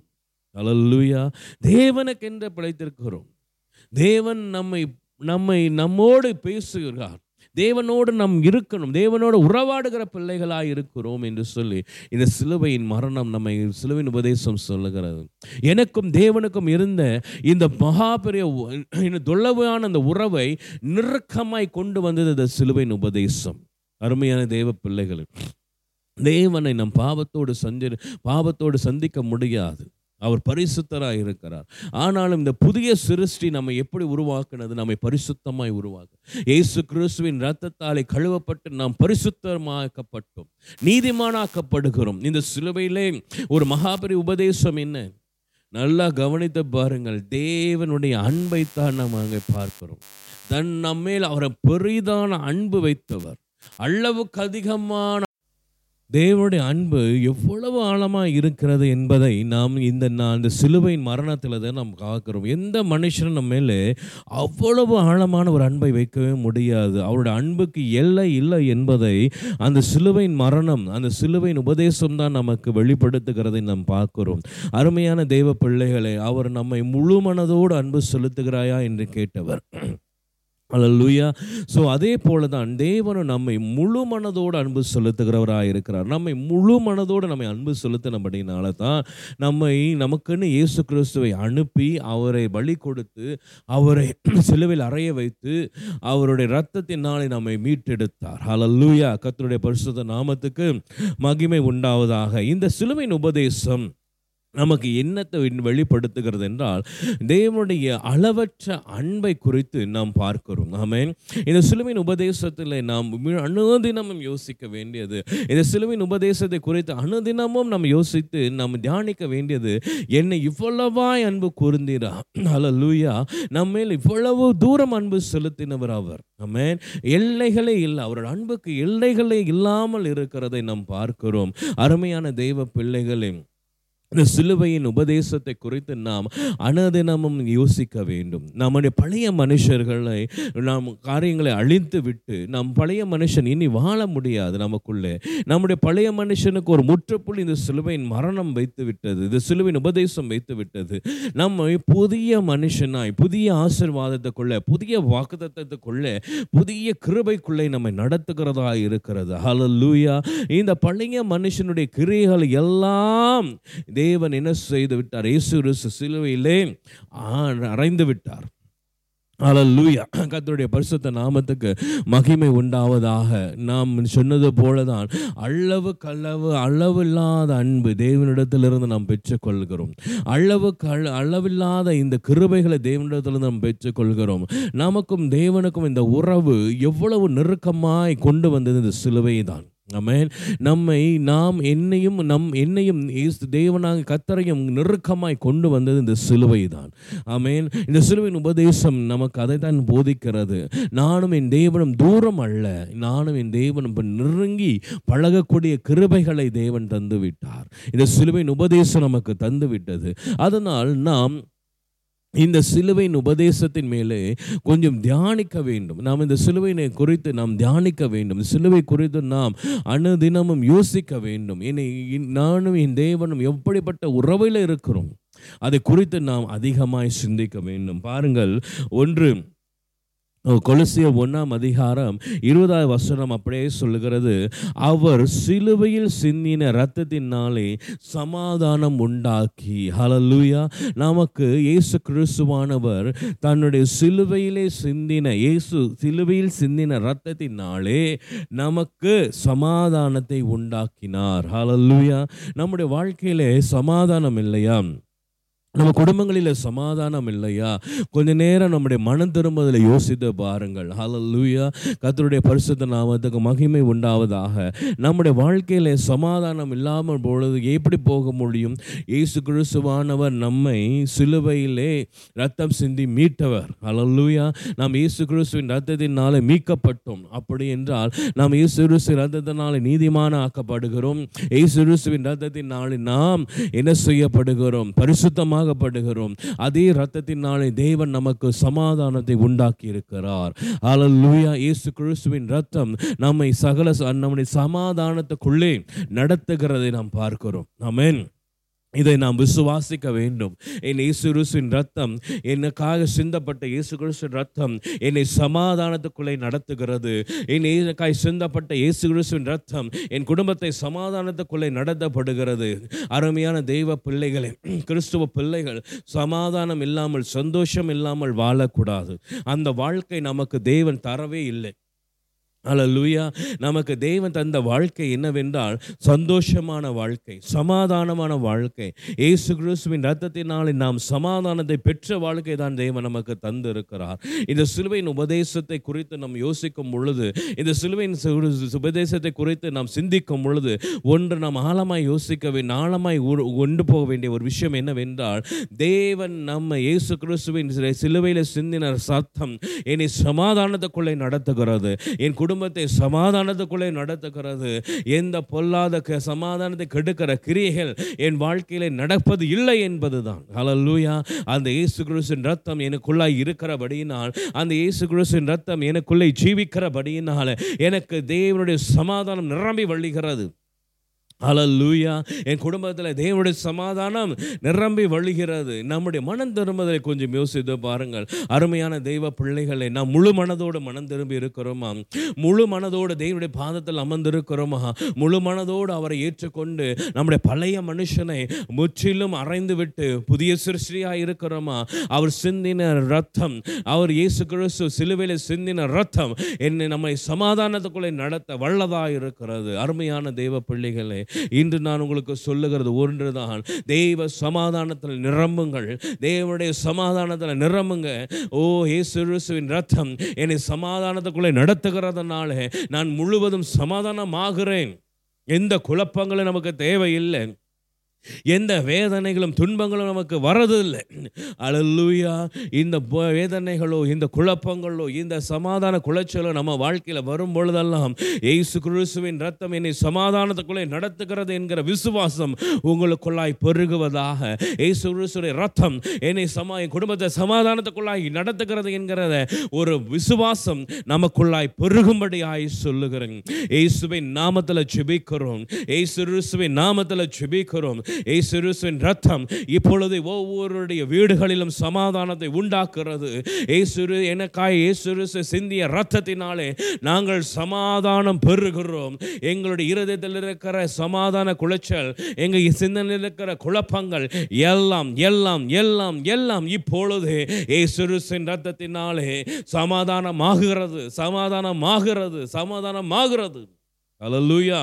அல்லேலூயா தேவனுக்கென்று பிழைத்திருக்கிறோம். தேவன் நம்மை நம்மை நம்மோடு பேசுகிறார். தேவனோடு நாம் இருக்கணும். தேவனோடு உறவாடுகிற பிள்ளைகளாக இருக்கிறோம் என்று சொல்லி இந்த சிலுவையின் மரணம் நம்மை சிலுவையின் உபதேசம் சொல்லுகிறது. எனக்கும் தேவனுக்கும் இருந்த இந்த மகா பெரிய உ- அந்த உறவை நெருக்கமாய் கொண்டு வந்தது இந்த சிலுவையின் உபதேசம். அருமையான தேவ பிள்ளைகள் தேவனை நம் பாவத்தோடு சந்தி பாவத்தோடு சந்திக்க முடியாது. அவர் பரிசுத்தராக இருக்கிறார். ஆனாலும் இந்த புதிய சிருஷ்டி நம்மை எப்படி உருவாக்குனது? நம்மை பரிசுத்தமாய் உருவாக்கு. இயேசு கிறிஸ்துவின் இரத்தத்தாலே கழுவப்பட்டு நாம் பரிசுத்தமாக்கப்பட்டோம் நீதிமானாக்கப்படுகிறோம். இந்த சிலுவையிலே ஒரு மகாபரி உபதேசம் என்ன? நல்லா கவனித்து பாருங்கள். தேவனுடைய அன்பைத்தான் நாம் அங்கே பார்க்கிறோம். தன் நம்மேல் அவரை பெரிதான அன்பு வைத்தவர். அளவுக்கு அதிகமான தேவனுடைய அன்பு எவ்வளவு ஆழமாக இருக்கிறது என்பதை நாம் இந்த நான் அந்த சிலுவையின் மரணத்தில் தான் நாம் காக்கிறோம். எந்த மனுஷனும் நம்ம மேலே அவ்வளவு ஆழமான ஒரு அன்பை வைக்கவே முடியாது. அவருடைய அன்புக்கு எல்லை இல்லை என்பதை அந்த சிலுவையின் மரணம் அந்த சிலுவையின் உபதேசம் தான் நமக்கு வெளிப்படுத்துகிறதை நாம் பார்க்கிறோம். அருமையான தெய்வ பிள்ளைகளை அவர் நம்மை முழு மனதோடு அன்பு செலுத்துகிறாயா என்று கேட்டவர். அல்லேலூயா ஸோ அதே போல தான் தேவனும் நம்மை முழு மனதோடு அன்பு செலுத்துகிறவராக இருக்கிறார். நம்மை முழு மனதோடு நம்மை அன்பு செலுத்தினபடினால தான் நம்மை நமக்குன்னு இயேசு கிறிஸ்துவை அனுப்பி அவரை பலி கொடுத்து அவரை சிலுவையில் அறைய வைத்து அவருடைய இரத்தத்தினாலே நம்மை மீட்டெடுத்தார். ஹalleluya கத்தருடைய பரிசுத்த நாமத்துக்கு மகிமை உண்டாவதாக. இந்த சிலுவையின் உபதேசம் நமக்கு என்னத்தை வெளிப்படுத்துகிறது என்றால் தேவனுடைய அளவற்ற அன்பை குறித்து நாம் பார்க்கிறோம். ஆமேன். இந்த சிலுவின் உபதேசத்தில் நாம் மி- அனுதினமும் யோசிக்க வேண்டியது. இந்த சிலுவின் உபதேசத்தை குறித்து அனுதினமும் நாம் யோசித்து நாம் தியானிக்க வேண்டியது என்னை இவ்வளவாய் அன்பு கூர்ந்தீரா? நம்ம நம்மேல் இவ்வளவு தூரம் அன்பு செலுத்தினவர் அவர். ஆமேன். எல்லைகளே இல்லை அவரோட அன்புக்கு எல்லைகளே இல்லாமல் இருக்கிறதை நாம் பார்க்கிறோம். அருமையான தெய்வ பிள்ளைகளின் இந்த சிலுவையின் உபதேசத்தை குறித்து நாம் அனதினமும் யோசிக்க வேண்டும். நம்முடைய பழைய மனுஷர்களை நாம் காரியங்களை அழித்து விட்டு நம் பழைய மனுஷன் இனி வாழ முடியாது நமக்குள்ளே. நம்முடைய பழைய மனுஷனுக்கு ஒரு முற்றுப்புள்ளி இந்த சிலுவையின் மரணம் வைத்து விட்டது இந்த சிலுவையின் உபதேசம் வைத்து விட்டது. நம்மை புதிய மனுஷனாய் புதிய ஆசிர்வாதத்துக்குள்ள புதிய வாக்குத்தத்தத்துக்குள்ள புதிய கிருபைக்குள்ளே நம்மை நடத்துகிறதா இருக்கிறது. ஹalleluya இந்த பழைய மனுஷனுடைய கிரியைகள் எல்லாம் தேவன் என்ன செய்து விட்டார்? இயேசு சிலுவையிலே அறைந்து விட்டார். ஹalleluya. கர்த்தருடைய பரிசுத்த நாமத்துக்கு மகிமை உண்டாவதாக நாம் சொன்னது போலதான் அளவு கள்ளவு அளவில்லாத அன்பு தேவனிடத்திலிருந்து நாம் பெற்றுக்கொள்கிறோம். அளவு கல் அளவில்லாத இந்த கிருபைகளை தேவனிடத்திலிருந்து நாம் பெற்றுக்கொள்கிறோம். நமக்கும் தேவனுக்கும் இந்த உறவு எவ்வளவு நெருக்கமாய் கொண்டு வந்தது இந்த சிலுவை தான் அமேன் நம்மை நாம் என்னையும் நம் என்னையும் தேவனாக கத்தரையும் நெருக்கமாய் கொண்டு வந்தது இந்த சிலுவை தான் அமேன் இந்த சிலுவையின் உபதேசம் நமக்கு அதை தான் போதிக்கிறது. நானும் என் தேவனும் தூரம் அல்ல. நானும் என் தேவனும் நெருங்கி பழகக்கூடிய கிருபைகளை தேவன் தந்து விட்டார் இந்த சிலுவையின் உபதேசம் நமக்கு தந்து விட்டது அதனால் நாம் இந்த சிலுவையின் உபதேசத்தின் மேலே கொஞ்சம் தியானிக்க வேண்டும். நாம் இந்த சிலுவையினை குறித்து நாம் தியானிக்க வேண்டும். சிலுவை குறித்து நாம் அனுதினமும் யோசிக்க வேண்டும். என்னை இன்- நானும் என் தேவனும் எப்படிப்பட்ட உறவில் இருக்கிறோம் அதை குறித்து நாம் அதிகமாய் சிந்திக்க வேண்டும். பாருங்கள் ஒன்று கொலசிய ஒன்றாம் அதிகாரம் இருபதாவது வசனம் அப்படியே சொல்லுகிறது அவர் சிலுவையில் சிந்தின இரத்தத்தினாலே சமாதானம் உண்டாக்கி. ஹலலூயா நமக்கு இயேசு கிறிஸ்துவானவர் தன்னுடைய சிலுவையிலே சிந்தின இயேசு சிலுவையில் சிந்தின இரத்தத்தினாலே நமக்கு சமாதானத்தை உண்டாக்கினார். ஹலலூயா நம்முடைய வாழ்க்கையிலே சமாதானம் இல்லையா? நம்ம குடும்பங்களில் சமாதானம் இல்லையா? கொஞ்ச நேரம் நம்முடைய மனம் திரும்பதில் யோசித்து பாருங்கள். ஹalleluya கர்த்தருடைய பரிசுத்த நாமத்துக்கு மகிமை உண்டாவதாக. நம்முடைய வாழ்க்கையில் சமாதானம் இல்லாமல் பொழுது எப்படி போக முடியும்? இயேசு கிறிஸ்துவானவர் நம்மை சிலுவையிலே ரத்தம் சிந்தி மீட்டவர். ஹalleluya நாம் இயேசு கிறிஸ்துவின் ரத்தத்தினாலே மீட்கப்பட்டோம். அப்படி என்றால் நாம் இயேசு கிறிஸ்து ரத்தத்தினாலே நீதிமான ஆக்கப்படுகிறோம். இயேசு கிறிஸ்துவின் ரத்தத்தினாலே நாம் என்ன செய்யப்படுகிறோம்? பரிசுத்தமாக பரிசுத்தமாகப்படுகிறோம் அதே இரத்தத்தினாலே தேவன் நமக்கு சமாதானத்தை உண்டாக்கி இருக்கிறார் ஹalleluya இயேசு கிறிஸ்துவின் ரத்தம் நம்மை சகல நம்முடைய சமாதானத்துக்குள்ளே நடத்துகிறதை நாம் பார்க்கிறோம். ஆமென் இதை நாம் விசுவாசிக்க வேண்டும். என் இயேசு கிறிஸ்துவின் ரத்தம் எனக்காக சிந்தப்பட்ட இயேசு கிறிஸ்துவின் ரத்தம் என்னை சமாதானத்துக்குள்ளே நடத்துகிறது. என் எனக்காய் சிந்தப்பட்ட இயேசு கிறிஸ்துவின் ரத்தம் என் குடும்பத்தை சமாதானத்துக்குள்ளே நடத்தப்படுகிறது. அருமையான தெய்வ பிள்ளைகளே கிறிஸ்துவ பிள்ளைகள் சமாதானம் இல்லாமல் சந்தோஷம் இல்லாமல் வாழக்கூடாது. அந்த வாழ்க்கை நமக்கு தேவன் தரவே இல்லை. அலலுயா நமக்கு தேவன் தந்த வாழ்க்கை என்னவென்றால் சந்தோஷமான வாழ்க்கை சமாதானமான வாழ்க்கை. இயேசு கிறிஸ்துவின் ரத்தத்தினாலே நாம் சமாதானத்தை பெற்ற வாழ்க்கை தான் தேவன் நமக்கு தந்து இருக்கிறார் இந்த சிலுவையின் உபதேசத்தை குறித்து நாம் யோசிக்கும் பொழுது இந்த சிலுவையின் உபதேசத்தை குறித்து நாம் சிந்திக்கும் பொழுது ஒன்று நாம் ஆழமாய் யோசிக்க வேண்டும் ஆழமாய் உ- கொண்டு போக வேண்டிய ஒரு விஷயம் என்னவென்றால் தேவன் நம்ம இயேசு கிறிஸ்துவின் சிலுவையில் சிந்தின சத்தம் என்னை சமாதானத்துக்குள்ளே நடத்துகிறது. என் குடும்பத்தை சமாதானத்துக்குள்ளே நடத்துகிறது. எந்த பொல்லாத க- சமாதானத்தை கெடுக்கிற கிரியைகள் என் வாழ்க்கையிலே நடப்பது இல்லை என்பதுதான். அலல்லூயா அந்த இயேசு கிறிஸ்தின் ரத்தம் எனக்குள்ளாய் இருக்கிறபடியினால் அந்த இயேசு கிறிஸ்தின் ரத்தம் எனக்குள்ளே ஜீவிக்கிறபடியினால் எனக்கு தேவனுடைய சமாதானம் நிரம்பி வழிகிறது. அலல்லூயா என் குடும்பத்தில் தேவனுடைய சமாதானம் நிரம்பி வழிகிறது. நம்முடைய மனம் திரும்புதலை கொஞ்சம் யோசித்து பாருங்கள். அருமையான தெய்வ பிள்ளைகளை நாம் முழு மனதோடு மனம் திரும்பி இருக்கிறோமா? முழு மனதோடு தேவனுடைய பாதத்தில் அமர்ந்திருக்கிறோமா? முழு மனதோடு அவரை ஏற்றுக்கொண்டு நம்முடைய பழைய மனுஷனை முற்றிலும் அரைந்து விட்டு புதிய சிருஷ்டியாக இருக்கிறோமா? அவர் சிந்தின ரத்தம் அவர் இயேசு கிறிஸ்து சிலுவையில் சிந்தின ரத்தம் என்னை நம்மை சமாதானத்துக்குள்ளே நடத்த வல்லதாக இருக்கிறது அருமையான தெய்வ பிள்ளைகளை இன்று நான் உங்களுக்கு சொல்லுகிறது ஒன்றுதான். தெய்வ சமாதானத்தில் நிரம்புங்கள். தேவனுடைய சமாதானத்தில் நிரம்புங்க. ஓ ஏசுவின் ரத்தம் என்னை சமாதானத்துக்குள்ளே நடத்துகிறதுனால நான் முழுவதும் சமாதானமாகிறேன். எந்த குழப்பங்களும் நமக்கு தேவையில்லை. எந்த வேதனைகளும் துன்பங்களும் நமக்கு வர்றதில்லை. அழல்லூயா இந்த வேதனைகளோ இந்த குழப்பங்களோ இந்த சமாதான குலைச்சலோ நம்ம வாழ்க்கையில் வரும் பொழுதெல்லாம் ஏசு கிறிஸ்துவின் ரத்தம் என்னை சமாதானத்துக்குள்ளே நடத்துகிறது என்கிற விசுவாசம் உங்களுக்குள்ளாய் பெருகுவதாக. ஏசு கிறிஸ்துடைய ரத்தம் என்னை சமா என் குடும்பத்தை சமாதானத்துக்குள்ளாய் நடத்துகிறது என்கிறத ஒரு விசுவாசம் நமக்குள்ளாய் பெருகும்படியாய் சொல்லுகிறேன். இயேசுவின் நாமத்தில் ஜெபிக்கிறோம். இயேசு கிறிஸ்துவின் நாமத்தில் ஜெபிக்கிறோம். இயேசு ரத்தம் இப்பொழுது ஒவ்வொருடைய வீடுகளிலும் சமாதானத்தை உண்டாக்குறது ஏசுரு எனக்காய் ஏசுருசு சிந்திய ரத்தத்தினாலே நாங்கள் சமாதானம் பெறுகிறோம். எங்களுடைய இருதயத்தில் இருக்கிற சமாதான குளைச்சல் எங்கள் சிந்தனையில் இருக்கிற குழப்பங்கள் எல்லாம் எல்லாம் எல்லாம் எல்லாம் இப்பொழுது ஏசுருசின் ரத்தத்தினாலே சமாதானமாகிறது சமாதானமாகிறது சமாதானமாகிறது. அலல்லூயா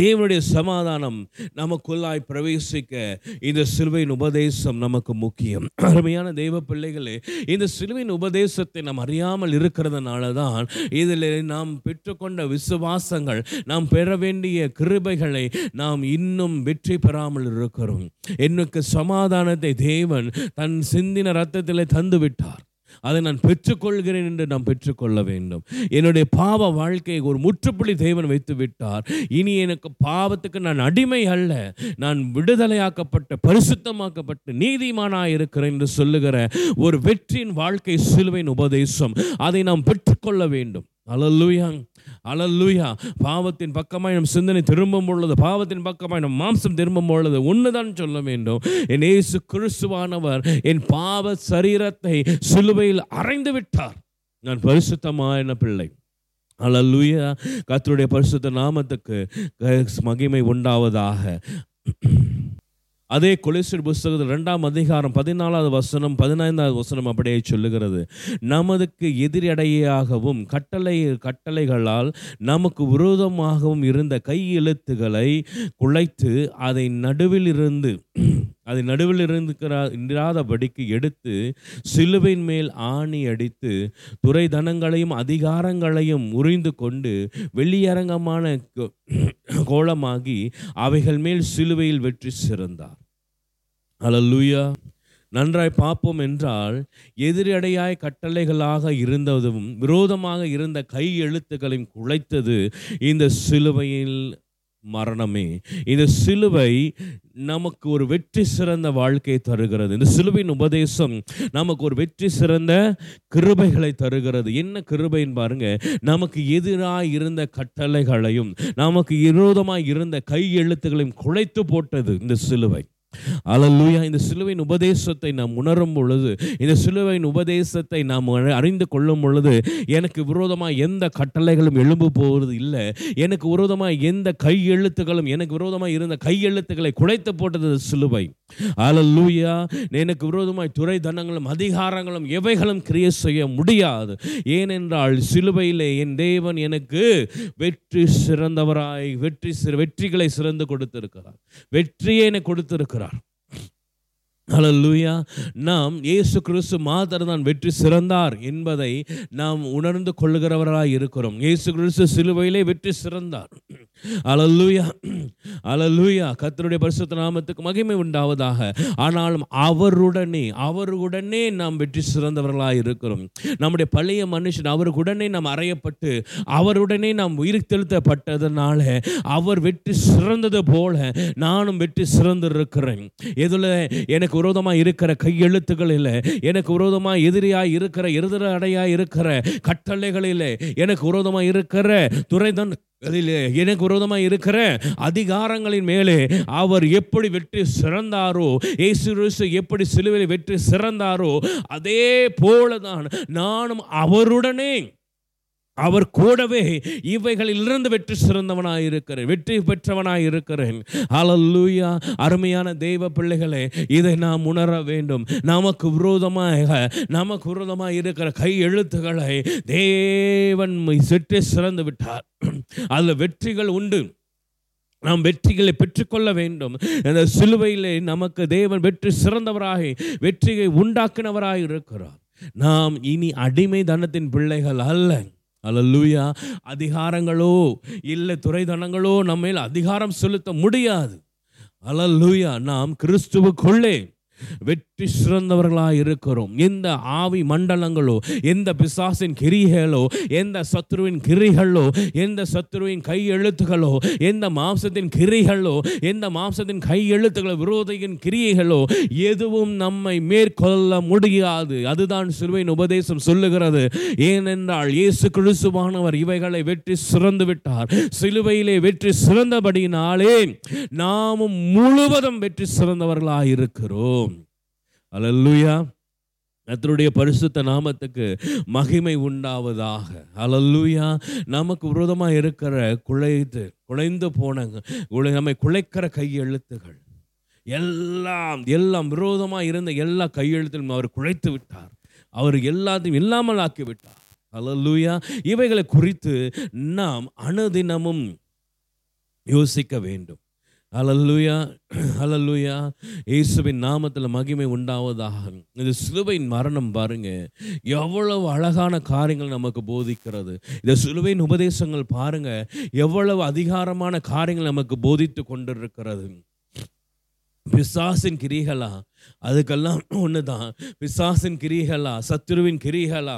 தேவனுடைய சமாதானம் நமக்குள்ளாய் பிரவேசிக்க இந்த சிலுவையின் உபதேசம் நமக்கு முக்கியம். அருமையான தெய்வ பிள்ளைகளே இந்த சிலுவையின் உபதேசத்தை நாம் அறியாமல் இருக்கிறதுனால தான் இதில் நாம் பெற்றுக்கொண்ட விசுவாசங்கள் நாம் பெற வேண்டிய கிருபைகளை நாம் இன்னும் வெற்றி பெறாமல் இருக்கிறோம். எனக்கு சமாதானத்தை தேவன் தன் சிந்தின ரத்தத்திலே தந்து விட்டார் அதை நான் பெற்றுக்கொள்கிறேன் என்று நாம் பெற்றுக்கொள்ள வேண்டும். என்னுடைய பாவ வாழ்க்கையை ஒரு முற்றுப்புள்ளி தேவன் வைத்து விட்டார் இனி எனக்கு பாவத்துக்கு நான் அடிமை அல்ல. நான் விடுதலையாக்கப்பட்ட பரிசுத்தமாக்கப்பட்டு நீதிமானா இருக்கிறேன் என்று சொல்லுகிற ஒரு வெற்றியின் வாழ்க்கை சிலுவையின் உபதேசம். அதை நாம் பெற்றுக்கொள்ள வேண்டும். அலல்லூயா அலல்லூயா பாவத்தின் பக்கமாய் நம் சிந்தனை திரும்பும் பொழுது பாவத்தின் பக்கமாய் நம் மாம்சம் திரும்பும் பொழுது ஒன்றுதான் சொல்ல வேண்டும். என் இயேசு கிறிஸ்துவானவர் என் பாவ சரீரத்தை சிலுவையில் அறைந்து விட்டார். நான் பரிசுத்தமான பிள்ளை. அலல்லுயா கத்தருடைய பரிசுத்த நாமத்துக்கு மகிமை உண்டாவதாக. அதே கொலேஸ்டர் புஸ்தகத்தில் ரெண்டாம் அதிகாரம் பதினாலாவது வசனம் பதினைந்தாவது வசனம் அப்படியே சொல்லுகிறது. நமதுக்கு எதிரடையாகவும் கட்டளை கட்டளைகளால் நமக்கு விரோதமாகவும் இருந்த கை எழுத்துக்களை குலைத்து அதை நடுவில் இருந்து அதை நடுவில் இருக்கிற இராதபடிக்கு எடுத்து சிலுவையின் மேல் ஆணி அடித்து துறைதனங்களையும் அதிகாரங்களையும் உறிந்து கொண்டு வெளியரங்கமான கோ- கோலமாகி அவைகள் மேல் சிலுவையில் வெற்றி சிறந்தார். அல்லேலூயா நன்றாய் பார்ப்போம் என்றால் எதிரடையாய் கட்டளைகளாக இருந்ததும் விரோதமாக இருந்த கை எழுத்துக்களையும் குலைத்தது இந்த சிலுவையில் மரணமே. இந்த சிலுவை நமக்கு ஒரு வெற்றி சிறந்த வாழ்க்கையை தருகிறது. இந்த சிலுவையின் உபதேசம் நமக்கு ஒரு வெற்றி சிறந்த கிருபைகளை தருகிறது. என்ன கிருபைன்னு பாருங்க நமக்கு எதிராக இருந்த கட்டளைகளையும் நமக்கு விரோதமாக இருந்த கை எழுத்துக்களையும் குலைத்து போட்டது இந்த சிலுவை. அலல்லூயா இந்த சிலுவையின் உபதேசத்தை நாம் உணரும் பொழுது இந்த சிலுவையின் உபதேசத்தை நாம் அறிந்து கொள்ளும் பொழுது எனக்கு விரோதமாக எந்த கட்டளைகளும் எழும்பு போவது இல்லை. எனக்கு விரோதமாக எந்த கையெழுத்துகளும் எனக்கு விரோதமாக இருந்த கையெழுத்துக்களை குலைத்து போட்டது சிலுவை. அலல்லூயா எனக்கு விரோதமாய் துறை தனங்களும் அதிகாரங்களும் எவைகளும் கிரிய செய்ய முடியாது. ஏனென்றால் சிலுவையிலே என் தேவன் எனக்கு வெற்றி சிறந்தவராய் வெற்றி சிறு வெற்றிகளை சிறந்து கொடுத்திருக்கிறார். வெற்றியை எனக்கு கொடுத்திருக்கிறார். அலல்லூயா நாம் இயேசு கிறிஸ்து மாதர் தான் வெற்றி சிறந்தார் என்பதை நாம் உணர்ந்து கொள்ளுகிறவராய் இருக்கிறோம். இயேசு கிறிஸ்து சிலுவையிலே வெற்றி சிறந்தார். அலல்லூயா அலல்லூயா கத்தருடைய பரிசுத்த நாமத்துக்கு மகிமை உண்டாவதாக. ஆனாலும் அவருடனே அவருடனே நாம் வெற்றி சிறந்தவர்களாக இருக்கிறோம். நம்முடைய பழைய மனுஷன் அவருடனே நாம் அறையப்பட்டு அவருடனே நாம் உயிர் தெழுத்தப்பட்டதனால அவர் வெற்றி சிறந்தது போல நானும் வெற்றி சிறந்திருக்கிறேன். எதில் எனக்கு எனக்கு விரோதமாக இருக்கிற கையெழுத்துகளில் எனக்கு விரோதமாக எதிரியாக இருக்கிற எதிர அடையாக இருக்கிற கட்டளைகளில் எனக்கு விரோதமாக இருக்கிற துறைதன் எனக்கு விரோதமாக இருக்கிற அதிகாரங்களின் மேலே அவர் எப்படி வெற்றி சிறந்தாரோ இயேசு எப்படி சிலுவையில் வெற்றி சிறந்தாரோ அதே போல தான் நானும் அவருடனே அவர் கூடவே இவைகளிலிருந்து வெற்றி சிறந்தவனாக இருக்கிறேன் வெற்றி பெற்றவனாக இருக்கிறேன் அலல்லூயா அருமையான தெய்வ பிள்ளைகளே இதை நாம் உணர வேண்டும். நமக்கு விரோதமாக நமக்கு விரோதமாக இருக்கிற கை எழுத்துக்களை தேவன் சிற்றி சிறந்து விட்டார். அதில் வெற்றிகள் உண்டு. நாம் வெற்றிகளை பெற்றுக்கொள்ள வேண்டும். அந்த சிலுவையிலே நமக்கு தேவன் வெற்றி சிறந்தவராக வெற்றியை உண்டாக்கினவராக இருக்கிறார் நாம் இனி அடிமை தனத்தின் பிள்ளைகள் அல்ல. அல்லூயா அதிகாரங்களோ இல்லை துறைதனங்களோ நம்ம மேல் அதிகாரம் செலுத்த முடியாது. அலல்லூயா நாம் கிறிஸ்துவுக்குள்ளே வெற்றி சிறந்தவர்களாக இருக்கிறோம். எந்த ஆவி மண்டலங்களோ எந்த பிசாசின் கிரிகளோ எந்த சத்ருவின் கிரிகளோ எந்த சத்ருவின் கையெழுத்துகளோ எந்த மாம்சத்தின் கிரிகளோ எந்த மாம்சத்தின் கை எழுத்துகளோ விரோதியின் கிரியைகளோ எதுவும் நம்மை மேற்கொள்ள முடியாது. அதுதான் சிறுவையின் உபதேசம் சொல்லுகிறது. ஏனென்றால் இயேசு கிறிஸ்துவானவர் இவைகளை வெற்றி சிறந்து விட்டார். சிலுவையிலே வெற்றி சிறந்தபடியினாலே நாமும் முழுவதும் வெற்றி சிறந்தவர்களாக இருக்கிறோம். அலல்லுயா கத்தருடைய பரிசுத்த நாமத்துக்கு மகிமை உண்டாவதாக. அலல்லுயா நமக்கு விரோதமாக இருக்கிற குழைத்து குலைந்து போன குலை- நம்மை குலைக்கிற கையெழுத்துகள். எல்லாம் எல்லாம் விரோதமாக இருந்த எல்லா கையெழுத்திலும் அவர் குழைத்து விட்டார். அவர் எல்லாத்தையும் இல்லாமல் ஆக்கி விட்டார். அலல்லூயா இவைகளை குறித்து நாம் அனுதினமும் யோசிக்க வேண்டும். அலல்லுயா அலல்லுயா இயேசுவின் நாமத்தில் மகிமை உண்டாவதாக. இந்த சிலுவையின் மரணம் பாருங்க. எவ்வளவு அழகான காரியங்கள் நமக்கு போதிக்கிறது. இந்த சிலுவையின் உபதேசங்கள் பாருங்க. எவ்வளவு அதிகாரமான காரியங்கள் நமக்கு போதித்து கொண்டிருக்கிறது. பிசாசின் கிரிகளா? அதுக்கெல்லாம் ஒன்று தான் பிசாசின் கிரிகளா சத்துருவின் கிரிகளா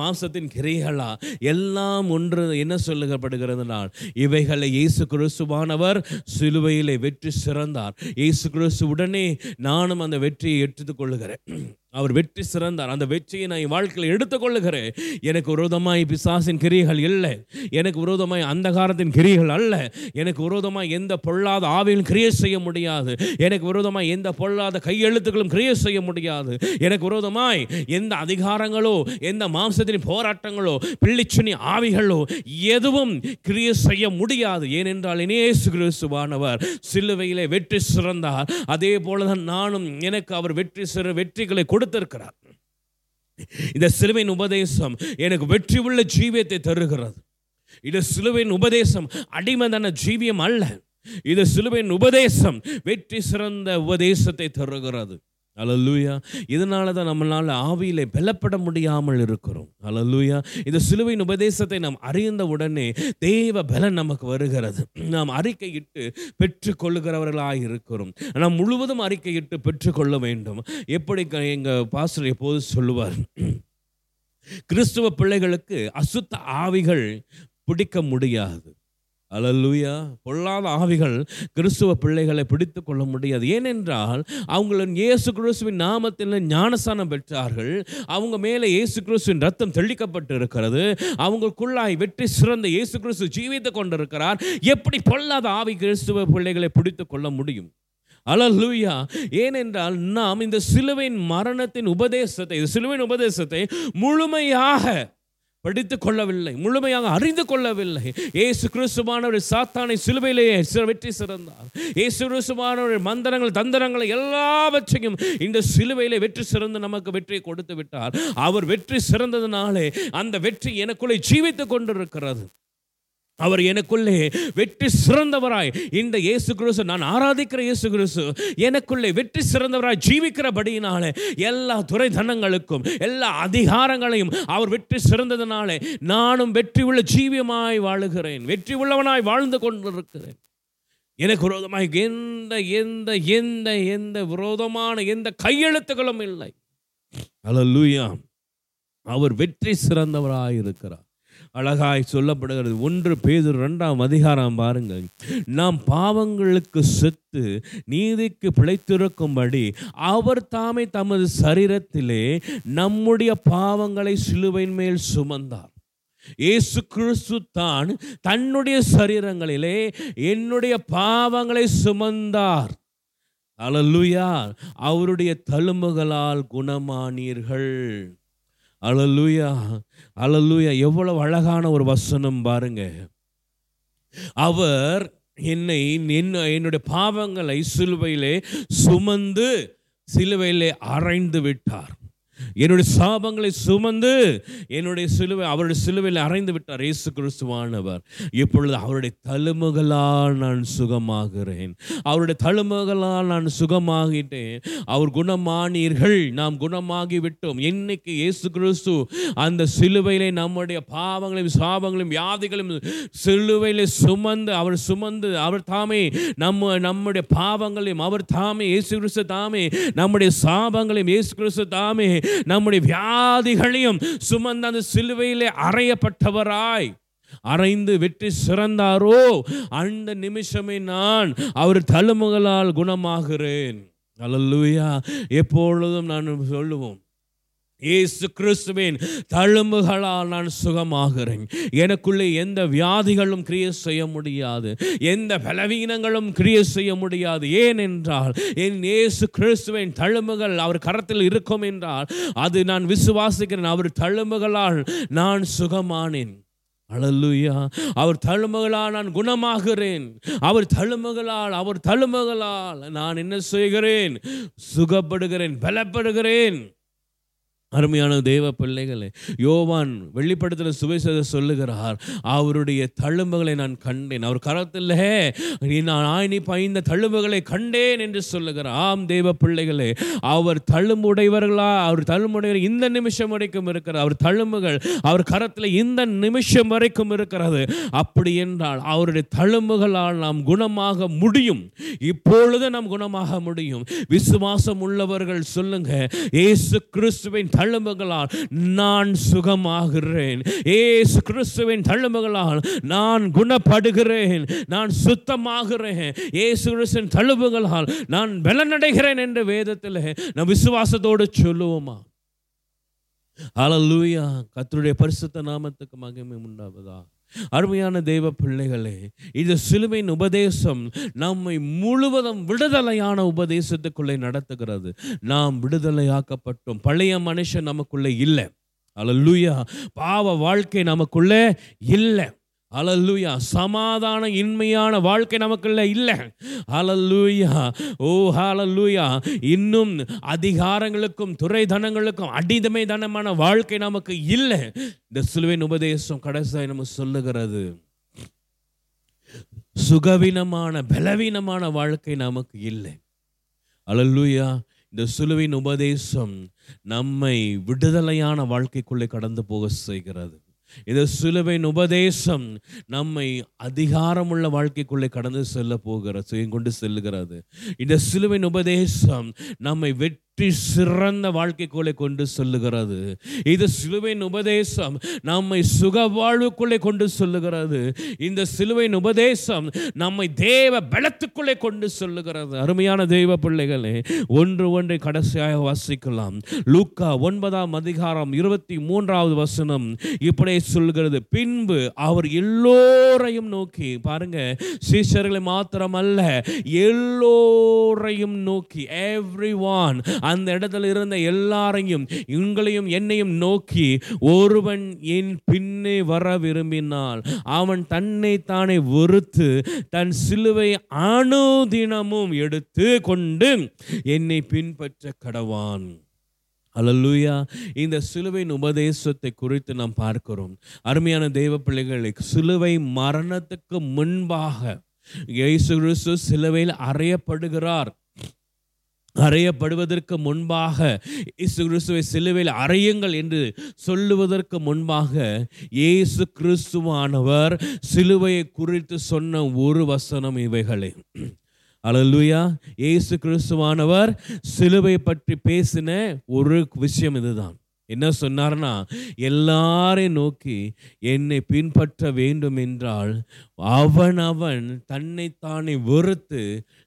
மாம்சத்தின் கிரிகளா எல்லாம் ஒன்று என்ன சொல்லுகப்படுகிறதுனால் இவைகளை இயேசு கிறிஸ்துவானவர் சிலுவையிலே வெற்றி சிறந்தார். இயேசு கிறிஸ்து உடனே நானும் அந்த வெற்றியை எடுத்துக்கொள்ளுகிறேன் அவர் வெற்றி சிறந்தார். அந்த வெற்றியை நான் என் வாழ்க்கையில் எடுத்துக்கொள்ளுகிறேன். எனக்கு விரோதமாய் பிசாசின் கிரியைகள் இல்லை. எனக்கு விரோதமாய் அந்தகாரத்தின் கிரியைகள் அல்ல. எனக்கு விரோதமாய் எந்த பொல்லாத ஆவியும் கிரியை செய்ய முடியாது. எனக்கு விரோதமாய் எந்த பொல்லாத கையெழுத்துக்களும் கிரியை செய்ய முடியாது. எனக்கு விரோதமாய் எந்த அதிகாரங்களோ எந்த மாம்சத்தின் போராட்டங்களோ பிள்ளிச்சுனி ஆவிகளோ எதுவும் கிரியை செய்ய முடியாது. ஏனென்றால் இனேசு கிறிஸ்துவானவர் சிலுவையிலே வெற்றி சிறந்தார். அதே போலதான் நானும் எனக்கு அவர் வெற்றி சிறு வெற்றிகளை கொடுத்திருக்கிறார். இந்த சிலுவையின் உபதேசம் எனக்கு வெற்றி உள்ள ஜீவியத்தை தருகிறது. இது சிலுவையின் உபதேசம் அடிமதான ஜீவியம் அல்ல. இது சிலுவையின் உபதேசம் வெற்றி சிறந்த உபதேசத்தை தருகிறது. அலலூயா இதனால தான் நம்மளால் ஆவியிலே பலப்பட முடியாமல் இருக்கிறோம். அலலூயா இந்த சிலுவையின் உபதேசத்தை நாம் அறிந்த உடனே தேவ பலன் நமக்கு வருகிறது. நாம் அறிக்கையிட்டு பெற்றுக்கொள்ளுகிறவர்களாக இருக்கிறோம். நாம் முழுவதும் அறிக்கையிட்டு பெற்றுக்கொள்ள வேண்டும். எப்படி க- பாஸ்டர் எப்போது சொல்லுவார்? கிறிஸ்துவ பிள்ளைகளுக்கு அசுத்த ஆவிகள் பிடிக்க முடியாது. அல்லேலூயா பொல்லாத ஆவிகள் கிறிஸ்துவ பிள்ளைகளை பிடித்து கொள்ள முடியாது. ஏனென்றால் அவங்களின் இயேசு கிறிஸ்துவின் நாமத்தில் ஞானஸ்தானம் பெற்றார்கள். அவங்க மேலே இயேசு கிறிஸ்துவின் ரத்தம் தெளிக்கப்பட்டு இருக்கிறது அவங்களுக்குள்ளாய் வெற்றி சிறந்த இயேசு கிறிஸ்து ஜீவித்து கொண்டிருக்கிறார். எப்படி பொல்லாத ஆவி கிறிஸ்துவ பிள்ளைகளை பிடித்து கொள்ள முடியும்? அலலூயா. ஏனென்றால் நாம் இந்த சிலுவையின் மரணத்தின் உபதேசத்தை சிலுவின் சிலுவையின் உபதேசத்தை முழுமையாக படித்து கொள்ளவில்லை முழுமையாக அறிந்து கொள்ளவில்லை ஏசு கிறிஸ்துமானவர் சாத்தானை சிலுவையிலேயே வெற்றி சிறந்தார். ஏசு கிறிஸ்துமானவர் மந்திரங்கள் தந்திரங்களை எல்லாவற்றையும் இந்த சிலுவையிலே வெற்றி சிறந்து நமக்கு வெற்றியை கொடுத்து விட்டார். அவர் வெற்றி சிறந்ததுனாலே அந்த வெற்றி எனக்குள்ளே ஜீவித்து கொண்டிருக்கிறது. அவர் எனக்குள்ளே வெற்றி சிறந்தவராய் இந்த இயேசு கிறிஸ்து நான் ஆராதிக்கிற இயேசு கிறிஸ்து எனக்குள்ளே வெற்றி சிறந்தவராய் ஜீவிக்கிறபடியினாலே எல்லா துறைதனங்களுக்கும் எல்லா அதிகாரங்களையும் அவர் வெற்றி சிறந்ததினாலே நானும் வெற்றி உள்ள ஜீவியமாய் வாழுகிறேன் வெற்றி உள்ளவனாய் வாழ்ந்து கொண்டிருக்கிறேன். எனக்கு விரோதமாய் எந்த எந்த எந்த எந்த விரோதமான எந்த கையெழுத்துகளும் இல்லை. அல்லேலூயா அவர் வெற்றி சிறந்தவராய் இருக்கிறார் அழகாய் சொல்லப்படுகிறது. ஒன்று பேதுரு ரெண்டாம் அதிகாரம் பாருங்கள். நாம் பாவங்களுக்கு செத்து நீதிக்கு பிழைத்திருக்கும்படி அவர் தாமே தமது சரீரத்திலே நம்முடைய பாவங்களை சிலுவையின் மேல் சுமந்தார். இயேசு கிறிஸ்து தான் தன்னுடைய சரீரங்களிலே என்னுடைய பாவங்களை சுமந்தார். அழலுயா அவருடைய தழும்புகளால் குணமானீர்கள். அழலுயா அலலுயா எவ்வளவு அழகான ஒரு வசனம் பாருங்க. அவர் என்னை என்ன என்னுடைய பாவங்களை சிலுவையிலே சுமந்து சிலுவையிலே அரைந்து விட்டார். என்னுடைய சாபங்களை சுமந்து என்னுடைய சிலுவை அவருடைய சிலுவையில் அறைந்து விட்டார் இயேசு கிறிஸ்துவானவர் இப்பொழுது அவருடைய தழும்புகளால் நான் சுகமாகிறேன். அவருடைய தழும்புகளால் நான் சுகமாகிட்டேன். அவர் குணமானீர்கள் நாம் குணமாகி விட்டோம் இன்னைக்கு இயேசு கிறிஸ்து அந்த சிலுவையிலே நம்முடைய பாவங்களையும் சாபங்களையும் வியாதிகளையும் சிலுவையிலே சுமந்து அவர் சுமந்து அவர் தாமே நம்ம நம்முடைய பாவங்களையும் அவர் தாமே இயேசு கிறிஸ்து தாமே நம்முடைய சாபங்களையும் இயேசு கிறிஸ்து தாமே நம்முடைய வியாதிகளையும் சுமந்த அந்த சிலுவையிலே அறையப்பட்டவராய். அறைந்து வெற்றி சிறந்தாரோ? அந்த நிமிஷமே நான் அவர் தழுமுகளால் குணமாகிறேன். அல்லேலூயா எப்பொழுதும் நான் சொல்லுவோம் இயேசு கிறிஸ்துவின் தழும்புகளால் நான் சுகமாகிறேன். எனக்குள்ளே எந்த வியாதிகளும் கிரிய செய்ய முடியாது. எந்த பலவீனங்களும் கிரிய செய்ய முடியாது. ஏனென்றால் என் இயேசு கிறிஸ்துவின் தழும்புகள் அவர் கரத்தில் இருக்கும் என்றால் அது நான் விசுவாசிக்கிறேன். அவர் தழும்புகளால் நான் சுகமானேன். அழலுயா அவர் தழும்புகளால் நான் குணமாகிறேன். அவர் தழும்புகளால் அவர் தழும்புகளால் நான் என்ன செய்கிறேன்? சுகப்படுகிறேன் பலப்படுகிறேன். அருமையான தேவ பிள்ளைகளே யோவான் வெள்ளிப்படத்தில் சுவிசேஷ சொல்லுகிறார் அவருடைய தழும்புகளை நான் கண்டேன். அவர் கரத்தில் நான் ஆயினி பாய்ந்த தழும்புகளை கண்டேன் என்று சொல்லுகிறார். ஆம் தேவ பிள்ளைகளே அவர் தழும்புடையவர்களா அவர் தழும்புடையவர் இந்த நிமிஷம் வரைக்கும் இருக்கிறார். அவர் தழும்புகள் அவர் கரத்தில் இந்த நிமிஷம் வரைக்கும் இருக்கிறது. அப்படி என்றால் அவருடைய தழும்புகளால் நாம் குணமாக முடியும். இப்பொழுது நாம் குணமாக முடியும். விசுவாசம் உள்ளவர்கள் சொல்லுங்க இயேசு கிறிஸ்துவின் தழும்புகளால் நான் சுகமாகிறேன். ஏசு கிறிஸ்துவின் தழும்புகளால் நான் குணப்படுகிறேன். நான் சுத்தமாகிறேன். ஏசு கிறிஸ்துவின் தழும்புகளால் நான் பலனடைகிறேன் என்ற வேதத்தில் நான் விசுவாசத்தோடு சொல்லுவோமா? அலலூயா கத்தருடைய பரிசுத்த நாமத்துக்கு மகிமை உண்டாவதா அருமையான தெய்வ பிள்ளைகளே இது சிலுவையின் உபதேசம் நம்மை முழுவதும் விடுதலையான உபதேசத்துக்குள்ளே நடத்துகிறது. நாம் விடுதலையாக்கப்பட்டோம். பழைய மனுஷன் நமக்குள்ளே இல்லை. அலல்லூயா பாவ வாழ்க்கை நமக்குள்ளே இல்லை. அலல்லூயா சமாதான இன்மையான வாழ்க்கை நமக்குள்ள இல்லை. அலல்லூயா ஓ ஹalleluya இன்னும் அதிகாரங்களுக்கும் துறைதனங்களுக்கும் அடிதமை தனமான வாழ்க்கை நமக்கு இல்லை. இந்த சிலுவையின் உபதேசம் கடைசியாக நம்ம சொல்லுகிறது. சுகவீனமான பலவீனமான வாழ்க்கை நமக்கு இல்லை. அலல்லூயா இந்த சிலுவின் உபதேசம் நம்மை விடுதலையான வாழ்க்கைக்குள்ளே கடந்து போக செய்கிறது. இந்த சிலுவையின் உபதேசம் நம்மை அதிகாரமுள்ள வாழ்க்கைக்குள்ளே கடந்து செல்ல போகிற கொண்டு செல்லுகிறது. இந்த சிலுவையின் உபதேசம் நம்மை வெற்றி சிறந்த வாழ்க்கைக்குள்ளே கொண்டு சொல்லுகிறது. இது சிலுவையின் உபதேசம் நம்மை சுக வாழ்வுக்குள்ளே கொண்டு சொல்லுகிறது. இந்த சிலுவையின் உபதேசம் நம்மை தேவ பலத்துக்குள்ளே கொண்டு செல்லுகிறது. அருமையான தெய்வ பிள்ளைகளே ஒன்று ஒன்றை கடைசியாக வாசிக்கலாம். லூக்கா ஒன்பதாம் அதிகாரம் இருபத்தி மூன்றாவது வசனம் இப்படியே சொல்கிறது. பின்பு அவர் எல்லோரையும் நோக்கி பாருங்க சீஷர்களை மாத்திரமல்ல எல்லோரையும் நோக்கி எவ்ரி ஒன் அந்த இடத்துல இருந்த எல்லாரையும் உங்களையும் என்னையும் நோக்கி ஒருவன் என் பின்னே வர விரும்பினால் அவன் தன்னை தானே வெறுத்து தன் சிலுவை அனுதினமும் எடுத்து கொண்டு என்னை பின்பற்ற கடவான். அலல்லூயா. இந்த சிலுவையின் உபதேசத்தை குறித்து நாம் பார்க்கிறோம். அருமையான தெய்வ பிள்ளைகளை சிலுவை மரணத்துக்கு முன்பாக இயேசு கிறிஸ்து சிலுவையில் அறையப்படுகிறார். அறையப்படுவதற்கு முன்பாக இயேசு கிறிஸ்துவை சிலுவையில் அறையுங்கள் என்று சொல்லுவதற்கு முன்பாக இயேசு கிறிஸ்துவானவர் சிலுவையை குறித்து சொன்ன ஒரு வசனம் இவைகளே. அலலுயா இயேசு கிறிஸ்துவானவர் சிலுவை பற்றி பேசின ஒரு விஷயம் இதுதான். என்ன சொன்னார்னா எல்லாரையும் நோக்கி என்னை பின்பற்ற வேண்டும் என்றால் அவன் அவன் தன்னைத்தானே வெறுத்து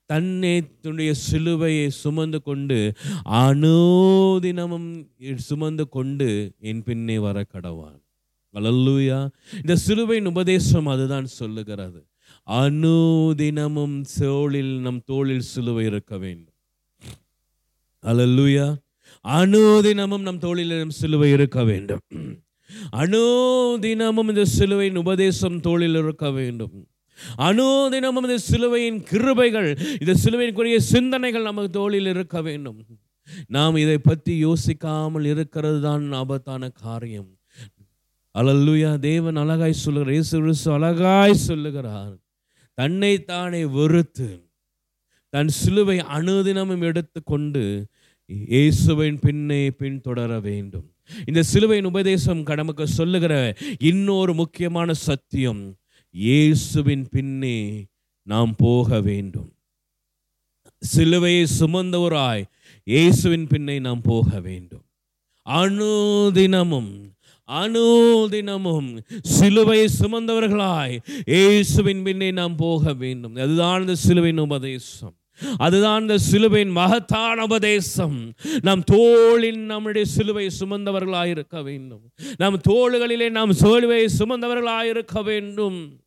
தன்னை தன்னுடைய சிலுவையை சுமந்து கொண்டு அனுதினமும் சுமந்து கொண்டு என் பின்னே வர கடவான் அல்லூயா இந்த சிலுவையின் உபதேசம் அதுதான் சொல்லுகிறது. அனுதினமும் தோளில் நம் தோளில் சிலுவை இருக்க வேண்டும். அலல்லூயா அனுதினமும் நம் தோளில் நம் சிலுவை இருக்க வேண்டும். அனுதினமும் இந்த சிலுவையின் உபதேசம் தோளில் இருக்க வேண்டும். அனுதினமும் இந்த சிலுவையின் கிருபைகள் இந்த சிலுவையின்குரிய சிந்தனைகள் நமக்கு தோளில் இருக்க வேண்டும். நாம் இதை பற்றி யோசிக்காமல் இருக்கிறது தான் ஆபத்தான காரியம். அலல்லுயா தேவன் அழகாய் சொல்லுகிறார் இயேசு அழகாய் சொல்லுகிறார் தன்னை தானே வெறுத்து தன் சிலுவை அனுதினமும் எடுத்துக்கொண்டு இயேசுவின் பின்னே பின்தொடர வேண்டும். இந்த சிலுவையின் உபதேசம் கடமுக்கு சொல்லுகிற இன்னொரு முக்கியமான சத்தியம் இயேசுவின் பின்னே நாம் போக வேண்டும். சிலுவையை சுமந்தவராய் இயேசுவின் பின்னே நாம் போக வேண்டும். அணுதினமும் அனுதினமும் சிலுவை சுமந்தவர்களாய் இயேசுவின் பின்னே நாம் போக வேண்டும். அதுதான் இந்த சிலுவையின் உபதேசம். அதுதான் இந்த சிலுவையின் மகத்தான உபதேசம். நம் தோளின் நம்முடைய சிலுவை சுமந்தவர்களாயிருக்க வேண்டும். நம் தோள்களிலே நாம் சிலுவை சுமந்தவர்களாயிருக்க வேண்டும்.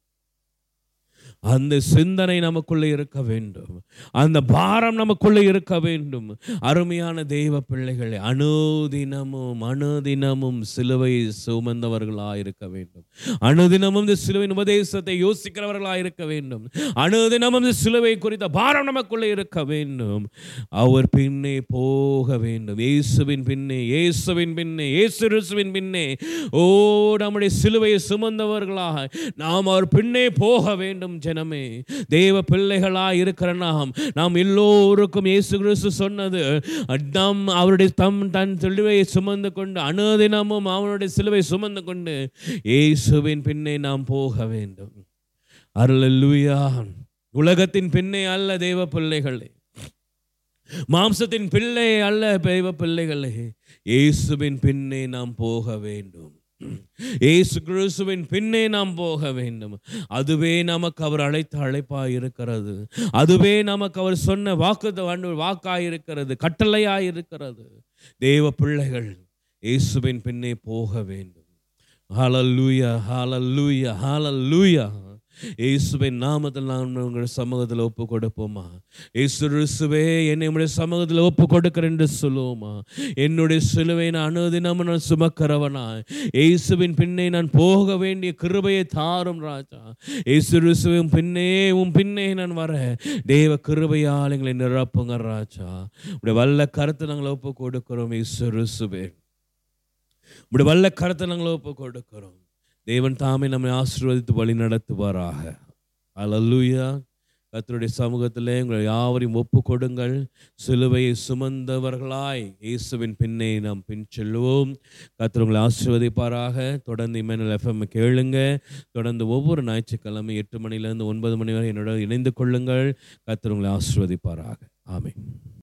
அந்த சிந்தனை நமக்குள்ளே இருக்க வேண்டும். அந்த பாரம் நமக்குள்ளே இருக்க வேண்டும். அருமையான தெய்வ பிள்ளைகளை அணுதினமும் அணுதினமும் சிலுவை சுமந்தவர்களாக இருக்க வேண்டும். அணுதினமும் இந்த சிலுவையின் உபதேசத்தை யோசிக்கிறவர்களாக இருக்க வேண்டும். அணுதினமும் இந்த சிலுவை குறித்த பாரம் நமக்குள்ளே இருக்க வேண்டும். அவர் பின்னே போக வேண்டும். இயேசுவின் பின்னே இயேசுவின் பின்னே இயேசுவின் பின்னே. ஓ நம்முடைய சிலுவையை சுமந்தவர்களாக நாம் அவர் பின்னே போக வேண்டும். ஜனமே தேவ பிள்ளைகளாக இருக்கிற நாம் நாம் எல்லோருக்கும் இயேசு கிறிஸ்து சொன்னது நாம் அவருடைய தம் தன் சிலுவையை சுமந்து கொண்டு அனுதினமும் அவனுடைய சிலுவை சுமந்து கொண்டு இயேசுவின் பின்னே நாம் போக வேண்டும். அருளல்லுயா உலகத்தின் பின்னே அல்ல தெய்வ பிள்ளைகளே. மாம்சத்தின் பிள்ளை அல்ல தெய்வ பிள்ளைகளே. இயேசுவின் பின்னே நாம் போக வேண்டும். ஏசு கிறிஸ்துவின் பின்னே நாம் போக வேண்டும். அதுவே நமக்கு அவர் அழைத்த அழைப்பாக இருக்கிறது அதுவே நமக்கு அவர் சொன்ன வாக்கு வாக்காய் இருக்கிறது கட்டளையாய் இருக்கிறது தேவ பிள்ளைகள் இயேசுவின் பின்னே போக வேண்டும். ஹாலல்லூயா ஹாலல்லூயா ஹாலல்லூயா இயேசுவை நாமத்தில் நான் உங்கள் சமூகத்தில் ஒப்பு கொடுப்போமா இயேசு ரிசுவே என்னை உங்களுடைய சமூகத்தில் ஒப்பு கொடுக்கிறேன் என்று சொல்லுவோமா? என்னுடைய சிலுவை நான் அனுதினமும் நான் சுமக்கிறவனா இயேசுவின் பின்னே நான் போக வேண்டிய கிருபையை தாரும் ராஜா. இயேசு ரிசுவின் பின்னே உன் பின்னே நான் வர. தேவ கிருபையால் எங்களை நிரப்புங்க ராஜா. உடைய வல்ல கருத்தை நாங்கள் ஒப்பு கொடுக்கிறோம் இயேசு ரிசுவே உடைய வல்ல கருத்தை நாங்கள் ஒப்பு கொடுக்கிறோம் தேவன் தாமே நம்மை ஆசீர்வதித்து வழி நடத்துவாராக. அலல்லூயா கத்தருடைய சமூகத்திலே உங்களை யாவரையும் ஒப்பு கொடுங்கள் சிலுவையை சுமந்தவர்களாய் இயேசுவின் பின்னே நாம் பின் செல்வோம். கத்தர் உங்களை ஆசீர்வதிப்பாராக. தொடர்ந்து இமேனல் எஃப்எம் கேளுங்க. தொடர்ந்து ஒவ்வொரு ஞாயிற்றுக்கிழமை எட்டு மணிலேருந்து ஒன்பது மணி வரை என்னோட இணைந்து கொள்ளுங்கள். கத்தர் உங்களை ஆசீர்வதிப்பாராக. ஆமை